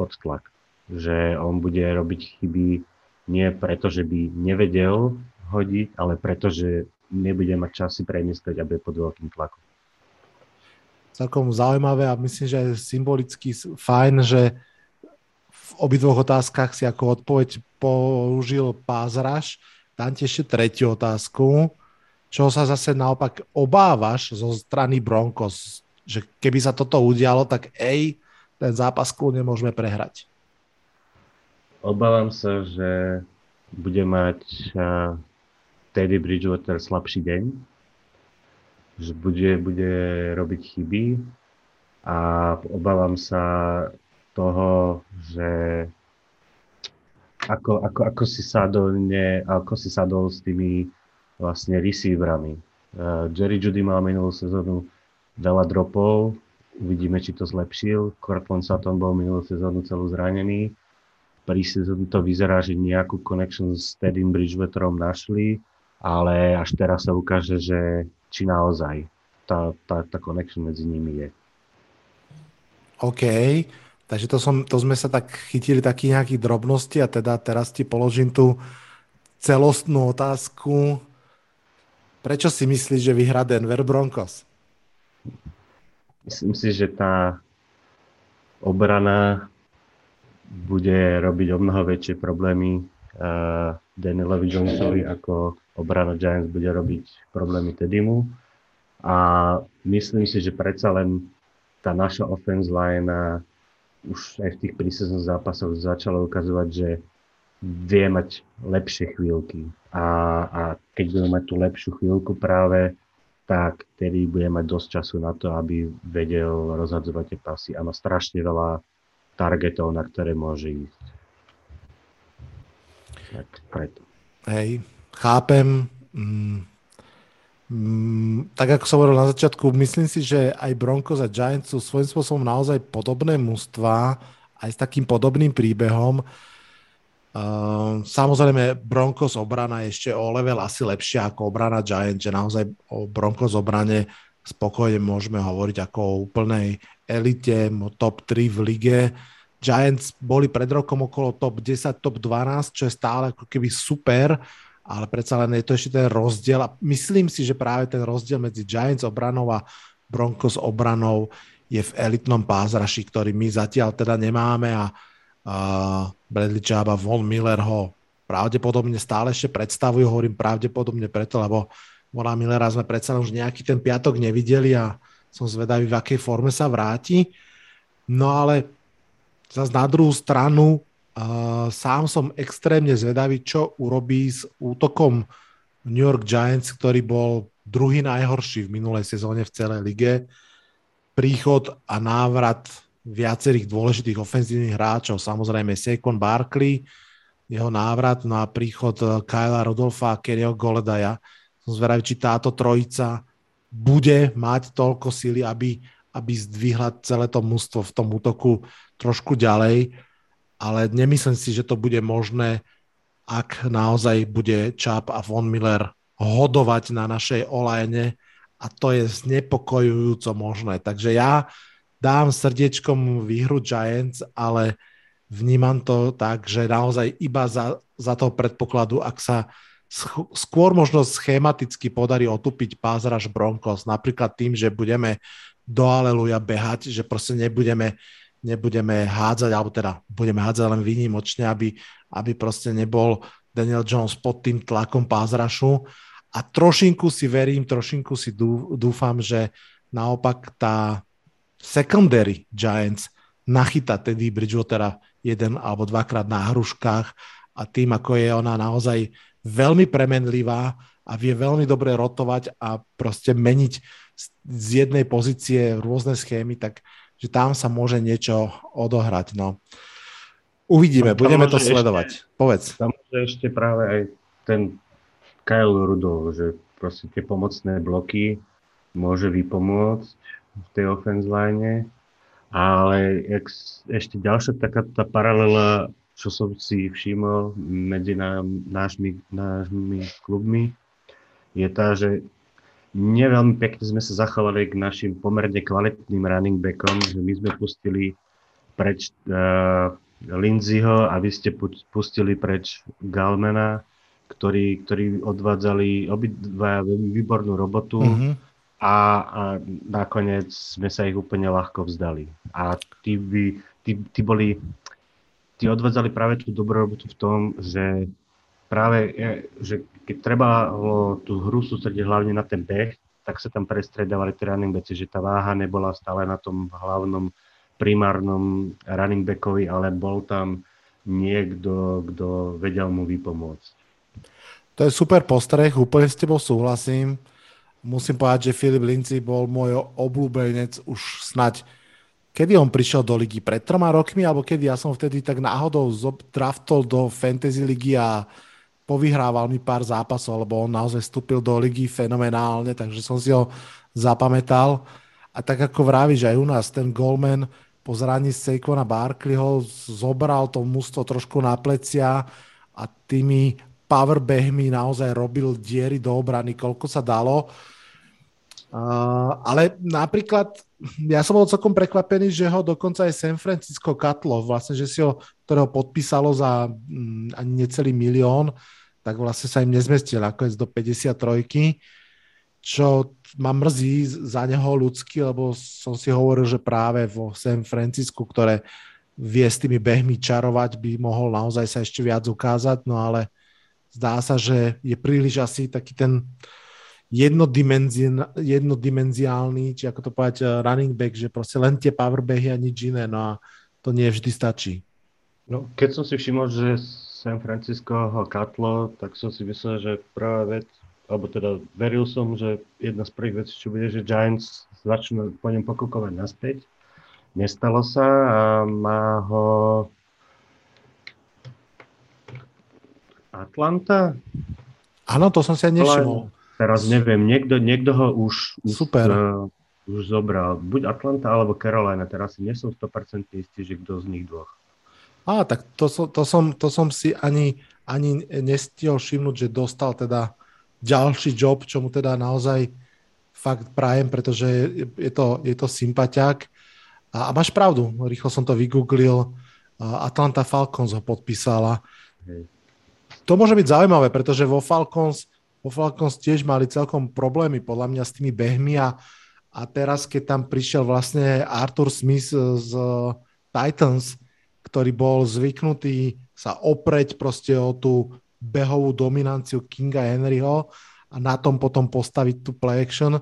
podstlak. Že on bude robiť chyby nie preto, že by nevedel hodiť, ale preto, že nebude mať čas si premyslieť a bude pod veľkým tlakom. Celkom zaujímavé a myslím, že symbolicky fajn, že v obidvoch otázkach si ako odpoveď použil pázraž. Dám ti ešte tretiu otázku. Čo sa zase naopak obávaš zo strany Broncos? Že keby sa toto udialo, tak ej, ten zápas kľudne prehrať. Obávam sa, že bude mať Teddy Bridgewater slabší deň, že bude, bude robiť chyby a obávam sa toho, že ako, ako, ako, si sadol, ne, ako si sadol s tými vlastne receiverami. Uh, Jerry Judy mal minulú sezónu veľa dropov, uvidíme, či to zlepšil. Cortland Sutton bol minulú sezónu celú zranený. Pri sezónu to vyzerá, že nejakú connection s Teddym Bridgewaterom našli ale až teraz sa ukáže, že či naozaj tá, tá, tá connection medzi nimi je. OK, takže to, som, to sme sa tak chytili taký nejakých drobností a teda teraz ti položím tú celostnú otázku. Prečo si myslíš, že vyhrá Denver Broncos? Myslím si, že tá obrana bude robiť o mnoho väčšie problémy uh, Danielovi Jonesovi, ako obrana Giants bude robiť problémy Tedimu. A myslím si, že predsa len tá naša offense line už aj v tých prísezných zápasoch začala ukazovať, že vie mať lepšie chvíľky. A, a keď budeme mať tú lepšiu chvíľku práve, tak tedy bude mať dosť času na to, aby vedel rozhadzovať tie pasy a má strašne veľa targetov, na ktoré môže ísť. Tak preto. Hej, chápem. Mm, mm, tak ako som hovoril na začiatku, myslím si, že aj Broncos a Giants sú svojím spôsobom naozaj podobné mužstva, aj s takým podobným príbehom. Uh, samozrejme, Broncos obrana je ešte o level asi lepšia ako obrana Giants, že naozaj o Broncos obrane spokojne môžeme hovoriť ako o úplnej elite, top 3 v lige. Giants boli pred rokom okolo top 10, top 12, čo je stále ako keby super, ale predsa len je to ešte ten rozdiel a myslím si, že práve ten rozdiel medzi Giants obranou a Broncos obranou je v elitnom pázraši, ktorý my zatiaľ teda nemáme a uh, Bradley Chubb a Von Miller ho pravdepodobne stále ešte predstavujú, hovorím pravdepodobne preto, lebo Vona Millera sme predsa už nejaký ten piatok nevideli a som zvedavý, v akej forme sa vráti. No ale Zas na druhú stranu sám som extrémne zvedavý, čo urobí s útokom New York Giants, ktorý bol druhý najhorší v minulej sezóne v celej lige. Príchod a návrat viacerých dôležitých ofenzívnych hráčov, samozrejme Saquon Barkley, jeho návrat na príchod Kyla Rodolfa a Kennyho Goledaja. Som zvedavý, či táto trojica bude mať toľko síly, aby, aby zdvihla celé to mústvo v tom útoku trošku ďalej, ale nemyslím si, že to bude možné, ak naozaj bude Čap a Von Miller hodovať na našej olajne a to je znepokojujúco možné. Takže ja dám srdiečkom výhru Giants, ale vnímam to tak, že naozaj iba za, za toho predpokladu, ak sa skôr možno schematicky podarí otupiť pázraž Broncos, napríklad tým, že budeme do Aleluja behať, že proste nebudeme nebudeme hádzať, alebo teda budeme hádzať len výnimočne, aby, aby proste nebol Daniel Jones pod tým tlakom pázrašu. A trošinku si verím, trošinku si dúfam, že naopak tá secondary Giants nachyta tedy Bridgewatera jeden alebo dvakrát na hruškách a tým, ako je ona naozaj veľmi premenlivá a vie veľmi dobre rotovať a proste meniť z jednej pozície rôzne schémy, tak že tam sa môže niečo odohrať. No. Uvidíme, tam budeme to sledovať. Ešte, Povedz. Tam môže ešte práve aj ten Kyle Rudolph, že proste tie pomocné bloky môže vypomôcť v tej offense line, ale jak, ešte ďalšia taká tá paralela, čo som si všimol medzi nám, nášmi, nášmi klubmi, je tá, že neveľmi pekne sme sa zachovali k našim pomerne kvalitným running backom, že my sme pustili preč uh, Lindsayho a vy ste pustili preč Galmana, ktorí, ktorí odvádzali obidva veľmi výbornú robotu mm-hmm. a, a nakoniec sme sa ich úplne ľahko vzdali. A tí, by, tí, tí boli, tí odvádzali práve tú dobrú robotu v tom, že práve, že keď treba tú hru sústrediť hlavne na ten beh, tak sa tam prestredávali tie running backi, že tá váha nebola stále na tom hlavnom primárnom running backovi, ale bol tam niekto, kto vedel mu vypomôcť. To je super postreh, úplne s tebou súhlasím. Musím povedať, že Filip Lindsay bol môj obľúbenec už snať Kedy on prišiel do ligy? Pred troma rokmi? Alebo kedy? Ja som vtedy tak náhodou draftol do Fantasy ligy a povyhrával mi pár zápasov, lebo on naozaj vstúpil do ligy fenomenálne, takže som si ho zapamätal. A tak ako vravíš, aj u nás ten Goldman po zraní Saquona Barkleyho zobral to mústvo trošku na plecia a tými powerbehmi naozaj robil diery do obrany, koľko sa dalo. Uh, ale napríklad ja som bol celkom prekvapený, že ho dokonca aj San Francisco katlo, vlastne, že si ho, ktorého podpísalo za mm, ani necelý milión, tak vlastne sa im nezmestil nakoniec do 53 čo ma mrzí za neho ľudsky, lebo som si hovoril, že práve vo San Francisku, ktoré vie s tými behmi čarovať, by mohol naozaj sa ešte viac ukázať, no ale zdá sa, že je príliš asi taký ten jednodimenziálny, či ako to povedať, eh, running back, že proste len tie powerbehy a nič iné, no a to nie vždy stačí. No, keď som si všimol, že San Francisco ho katlo, tak som si myslel, že prvá vec, alebo teda veril som, že jedna z prvých vecí, čo bude, že Giants začnú po ňom pokúkovať naspäť. Nestalo sa a má ho Atlanta? Áno, to som si aj nevšimol. Teraz neviem, niekto, niekto ho už, Super. Už, uh, už zobral. Buď Atlanta alebo Carolina, teraz si nie som 100% istý, že kto z nich dvoch. Á, tak to, som, to, som, to som si ani, ani nestihol všimnúť, že dostal teda ďalší job, čo mu teda naozaj fakt prajem, pretože je to, je to sympatiak. A, a máš pravdu, rýchlo som to vygooglil. Atlanta Falcons ho podpísala. Hej. To môže byť zaujímavé, pretože vo Falcons, vo Falcons tiež mali celkom problémy podľa mňa s tými behmi a, a teraz, keď tam prišiel vlastne Arthur Smith z Titans, ktorý bol zvyknutý sa opreť proste o tú behovú dominanciu Kinga Henryho a na tom potom postaviť tú play action,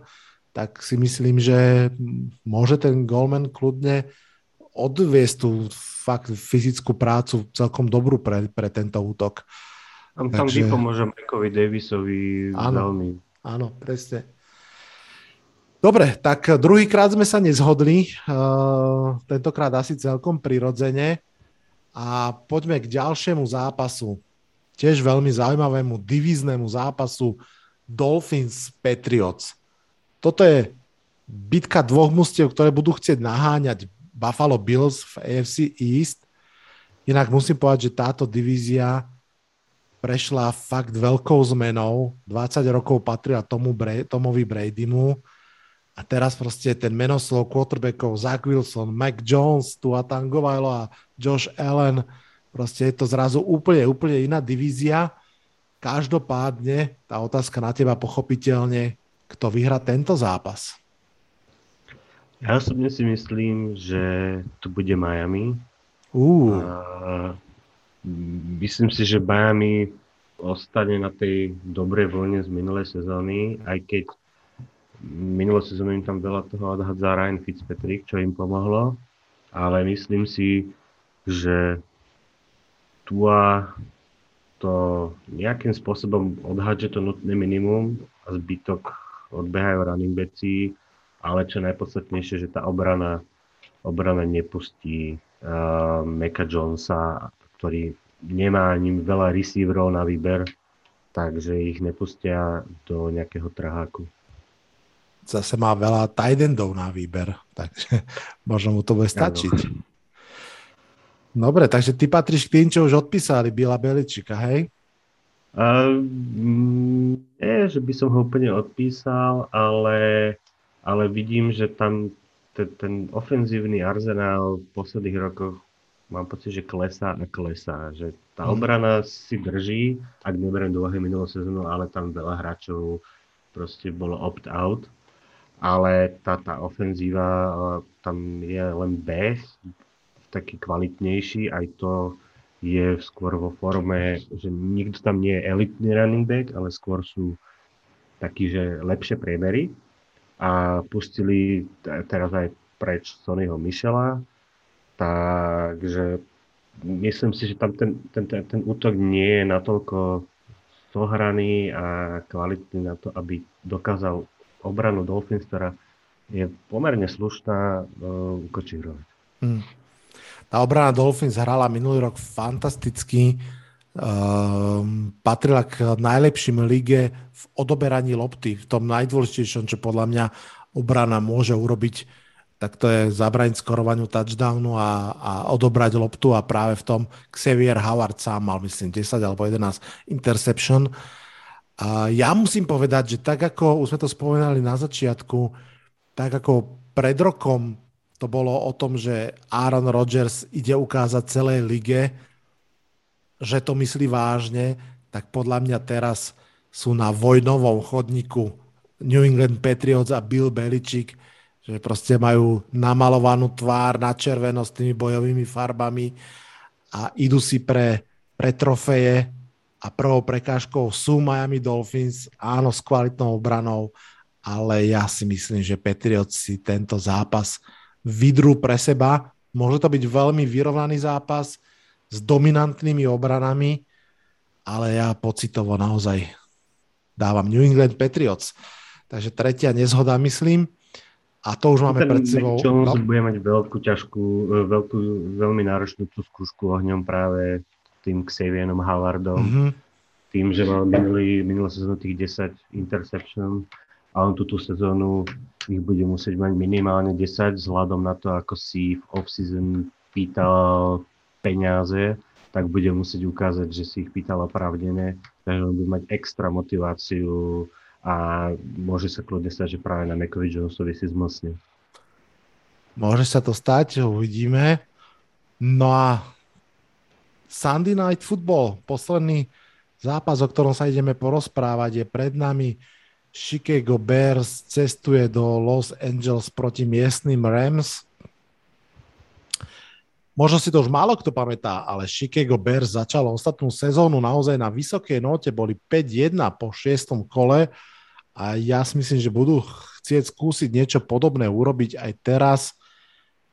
tak si myslím, že môže ten Goldman kľudne odviesť tú fakt fyzickú prácu celkom dobrú pre, pre tento útok. Tam, tam Takže... vypomôže Mikeovi Davisovi áno, veľmi. Áno, presne. Dobre, tak druhýkrát sme sa nezhodli, uh, tentokrát asi celkom prirodzene. A poďme k ďalšiemu zápasu, tiež veľmi zaujímavému divíznemu zápasu Dolphins Patriots. Toto je bitka dvoch mustiev, ktoré budú chcieť naháňať Buffalo Bills v AFC East. Inak musím povedať, že táto divízia prešla fakt veľkou zmenou. 20 rokov patrila tomu Bra- Tomovi Bradymu a teraz proste ten menoslov quarterbackov Zach Wilson, Mac Jones, Tua Tangovajlo a Josh Allen, proste je to zrazu úplne, úplne iná divízia Každopádne tá otázka na teba pochopiteľne, kto vyhrá tento zápas? Ja osobne si myslím, že tu bude Miami. Uh. A myslím si, že Miami ostane na tej dobrej vlne z minulej sezóny, aj keď minulé sezóny im tam veľa toho odhadza Ryan Fitzpatrick, čo im pomohlo, ale myslím si, že Tua to nejakým spôsobom odhádže to nutné minimum a zbytok odbehajú running backi, ale čo najpodstatnejšie, že tá obrana, obrana nepustí uh, Meka Jonesa, ktorý nemá ani veľa receiverov na výber, takže ich nepustia do nejakého trháku. Zase má veľa tight endov na výber, takže možno mu to bude stačiť. Dobre, takže ty patríš k tým, čo už odpísali Bila Beličika, hej? Uh, nie, že by som ho úplne odpísal, ale, ale vidím, že tam ten, ten ofenzívny arzenál v posledných rokoch mám pocit, že klesá a klesá. Že tá mhm. obrana si drží, ak neberiem do úvahy minulú sezónu, ale tam veľa hráčov proste bolo opt-out. Ale tá, tá ofenzíva, tam je len beh, taký kvalitnejší, aj to je skôr vo forme, že nikto tam nie je elitný running back, ale skôr sú takí, že lepšie priemery. A pustili teraz aj preč Sonyho Michela, takže myslím si, že tam ten, ten, ten, ten útok nie je natoľko zohraný a kvalitný na to, aby dokázal obranu Dolphins, ktorá je pomerne slušná, uh, ukočírovať. Hmm. Tá obrana Dolphins hrala minulý rok fantasticky, um, patrila k najlepším lige v odoberaní lopty, v tom najdôležitejšom, čo podľa mňa obrana môže urobiť, tak to je zabraniť skorovaniu touchdownu a, a odobrať loptu a práve v tom Xavier Howard sám mal, myslím, 10 alebo 11 interception. A ja musím povedať, že tak ako už sme to spomenali na začiatku, tak ako pred rokom to bolo o tom, že Aaron Rodgers ide ukázať celej lige, že to myslí vážne, tak podľa mňa teraz sú na vojnovom chodníku New England Patriots a Bill Belichick, že proste majú namalovanú tvár na červeno s tými bojovými farbami a idú si pre, pre trofeje a prvou prekážkou sú Miami Dolphins, áno, s kvalitnou obranou, ale ja si myslím, že Patriots si tento zápas vydrú pre seba. Môže to byť veľmi vyrovnaný zápas s dominantnými obranami, ale ja pocitovo naozaj dávam New England Patriots. Takže tretia nezhoda, myslím. A to už máme pred sebou. Jones no? bude mať veľkú, ťažkú, e, veľkú, veľmi náročnú tú skúšku ohňom práve tým Xavierom Hallardom. Mm-hmm. Tým, že mal minulý, minulý sezónu tých 10 interception a on túto sezónu ich bude musieť mať minimálne 10 vzhľadom na to, ako si v off-season pýtal peniaze, tak bude musieť ukázať, že si ich pýtal oprávnené, takže on bude mať extra motiváciu a môže sa kľudne stať, že práve na Mekovi Jonesovi si zmocne. Môže sa to stať, uvidíme. No a Sunday Night Football, posledný zápas, o ktorom sa ideme porozprávať, je pred nami. Chicago Bears cestuje do Los Angeles proti miestnym Rams. Možno si to už málo kto pamätá, ale Chicago Bears začalo ostatnú sezónu naozaj na vysokej note, boli 5-1 po 6. kole a ja si myslím, že budú chcieť skúsiť niečo podobné urobiť aj teraz.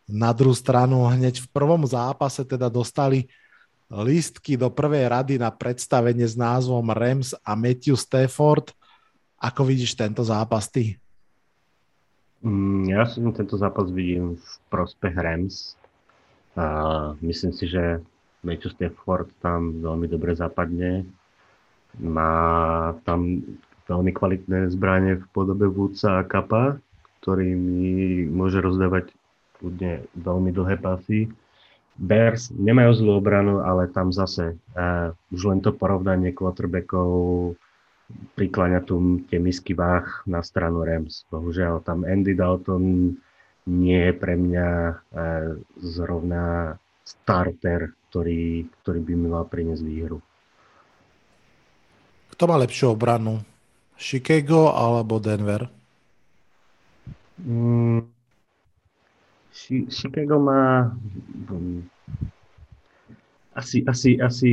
Na druhú stranu hneď v prvom zápase teda dostali lístky do prvej rady na predstavenie s názvom Rams a Matthew Stafford. Ako vidíš tento zápas ty? Mm, ja si tento zápas vidím v prospech Rams. A myslím si, že Matthew Stafford tam veľmi dobre zapadne. Má tam veľmi kvalitné zbranie v podobe Woodsa a Kapa, ktorými môže rozdávať kľudne veľmi dlhé pasy. Bears nemajú zlú obranu, ale tam zase uh, už len to porovnanie quarterbackov prikláňa tu tie misky váh na stranu Rams. Bohužiaľ, tam Andy Dalton nie je pre mňa uh, zrovna starter, ktorý, ktorý by mi mal priniesť výhru. Kto má lepšiu obranu? Chicago alebo Denver? Mm, Chicago má um, asi, asi, asi,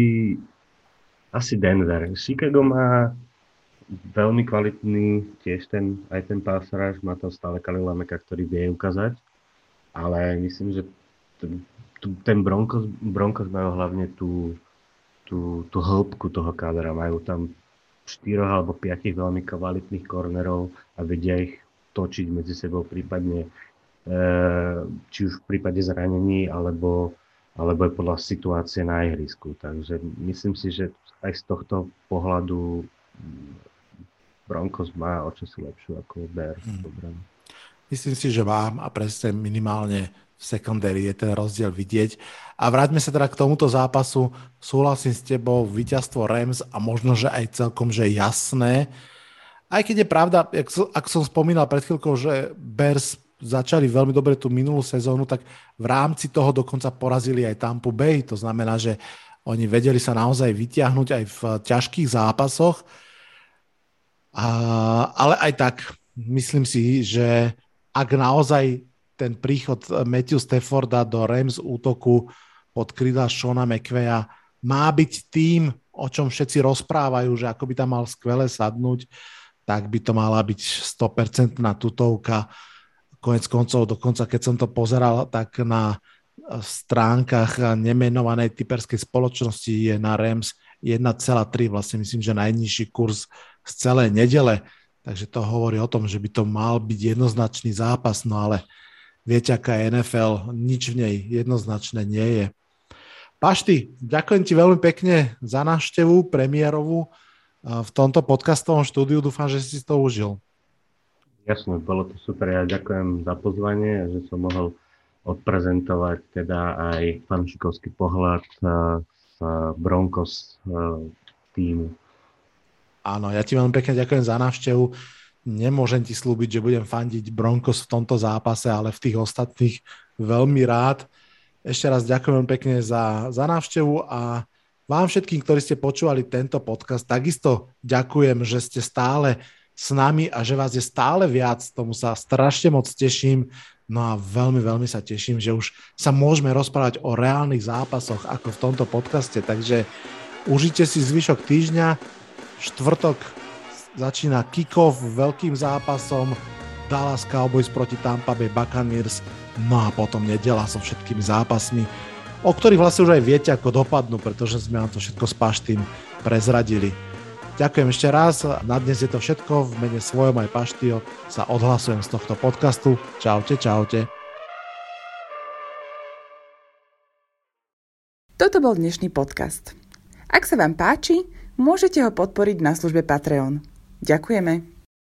asi Denver. Chicago má veľmi kvalitný tiež ten, aj ten pásraž, má tam stále Kalila Meka, ktorý vie ukázať, ale myslím, že ten, ten Broncos, Broncos majú hlavne tú, tú, tú hĺbku toho kádra, majú tam štyroch alebo piatich veľmi kvalitných kornerov a vedia ich točiť medzi sebou prípadne či už v prípade zranení alebo, alebo aj podľa situácie na ihrisku. Takže myslím si, že aj z tohto pohľadu Broncos má o čosi lepšiu ako Bears. Hmm. Myslím si, že mám a presne minimálne v secondary je ten rozdiel vidieť. A vráťme sa teda k tomuto zápasu. Súhlasím s tebou, víťazstvo Rams a možno, že aj celkom, že jasné. Aj keď je pravda, ak som spomínal pred chvíľkou, že Bears začali veľmi dobre tú minulú sezónu, tak v rámci toho dokonca porazili aj Tampa Bay. To znamená, že oni vedeli sa naozaj vytiahnuť aj v ťažkých zápasoch. A, ale aj tak, myslím si, že ak naozaj ten príchod Matthew Stafforda do Rams útoku pod krídla Shona McVeya má byť tým, o čom všetci rozprávajú, že ako by tam mal skvele sadnúť, tak by to mala byť 100% tutovka. Konec koncov, dokonca keď som to pozeral, tak na stránkach nemenovanej typerskej spoločnosti je na Rams 1,3, vlastne myslím, že najnižší kurz z celej nedele. Takže to hovorí o tom, že by to mal byť jednoznačný zápas, no ale Viete, aká je NFL, nič v nej jednoznačné nie je. Pašty, ďakujem ti veľmi pekne za návštevu premiérovú v tomto podcastovom štúdiu. Dúfam, že si to užil. Jasne, bolo to super. Ja ďakujem za pozvanie, že som mohol odprezentovať teda aj fanšikovský pohľad z Broncos týmu. Áno, ja ti veľmi pekne ďakujem za návštevu. Nemôžem ti slúbiť, že budem fandiť Broncos v tomto zápase, ale v tých ostatných veľmi rád. Ešte raz ďakujem pekne za, za návštevu a vám všetkým, ktorí ste počúvali tento podcast, takisto ďakujem, že ste stále s nami a že vás je stále viac. Tomu sa strašne moc teším. No a veľmi, veľmi sa teším, že už sa môžeme rozprávať o reálnych zápasoch ako v tomto podcaste. Takže užite si zvyšok týždňa. Štvrtok začína kick-off veľkým zápasom Dallas Cowboys proti Tampa Bay Buccaneers. No a potom nedela so všetkými zápasmi, o ktorých vlastne už aj viete, ako dopadnú, pretože sme vám to všetko s Paštým prezradili. Ďakujem ešte raz. Na dnes je to všetko. V mene svojom aj Paštio sa odhlasujem z tohto podcastu. Čaute, čaute. Toto bol dnešný podcast. Ak sa vám páči, môžete ho podporiť na službe Patreon. Ďakujeme.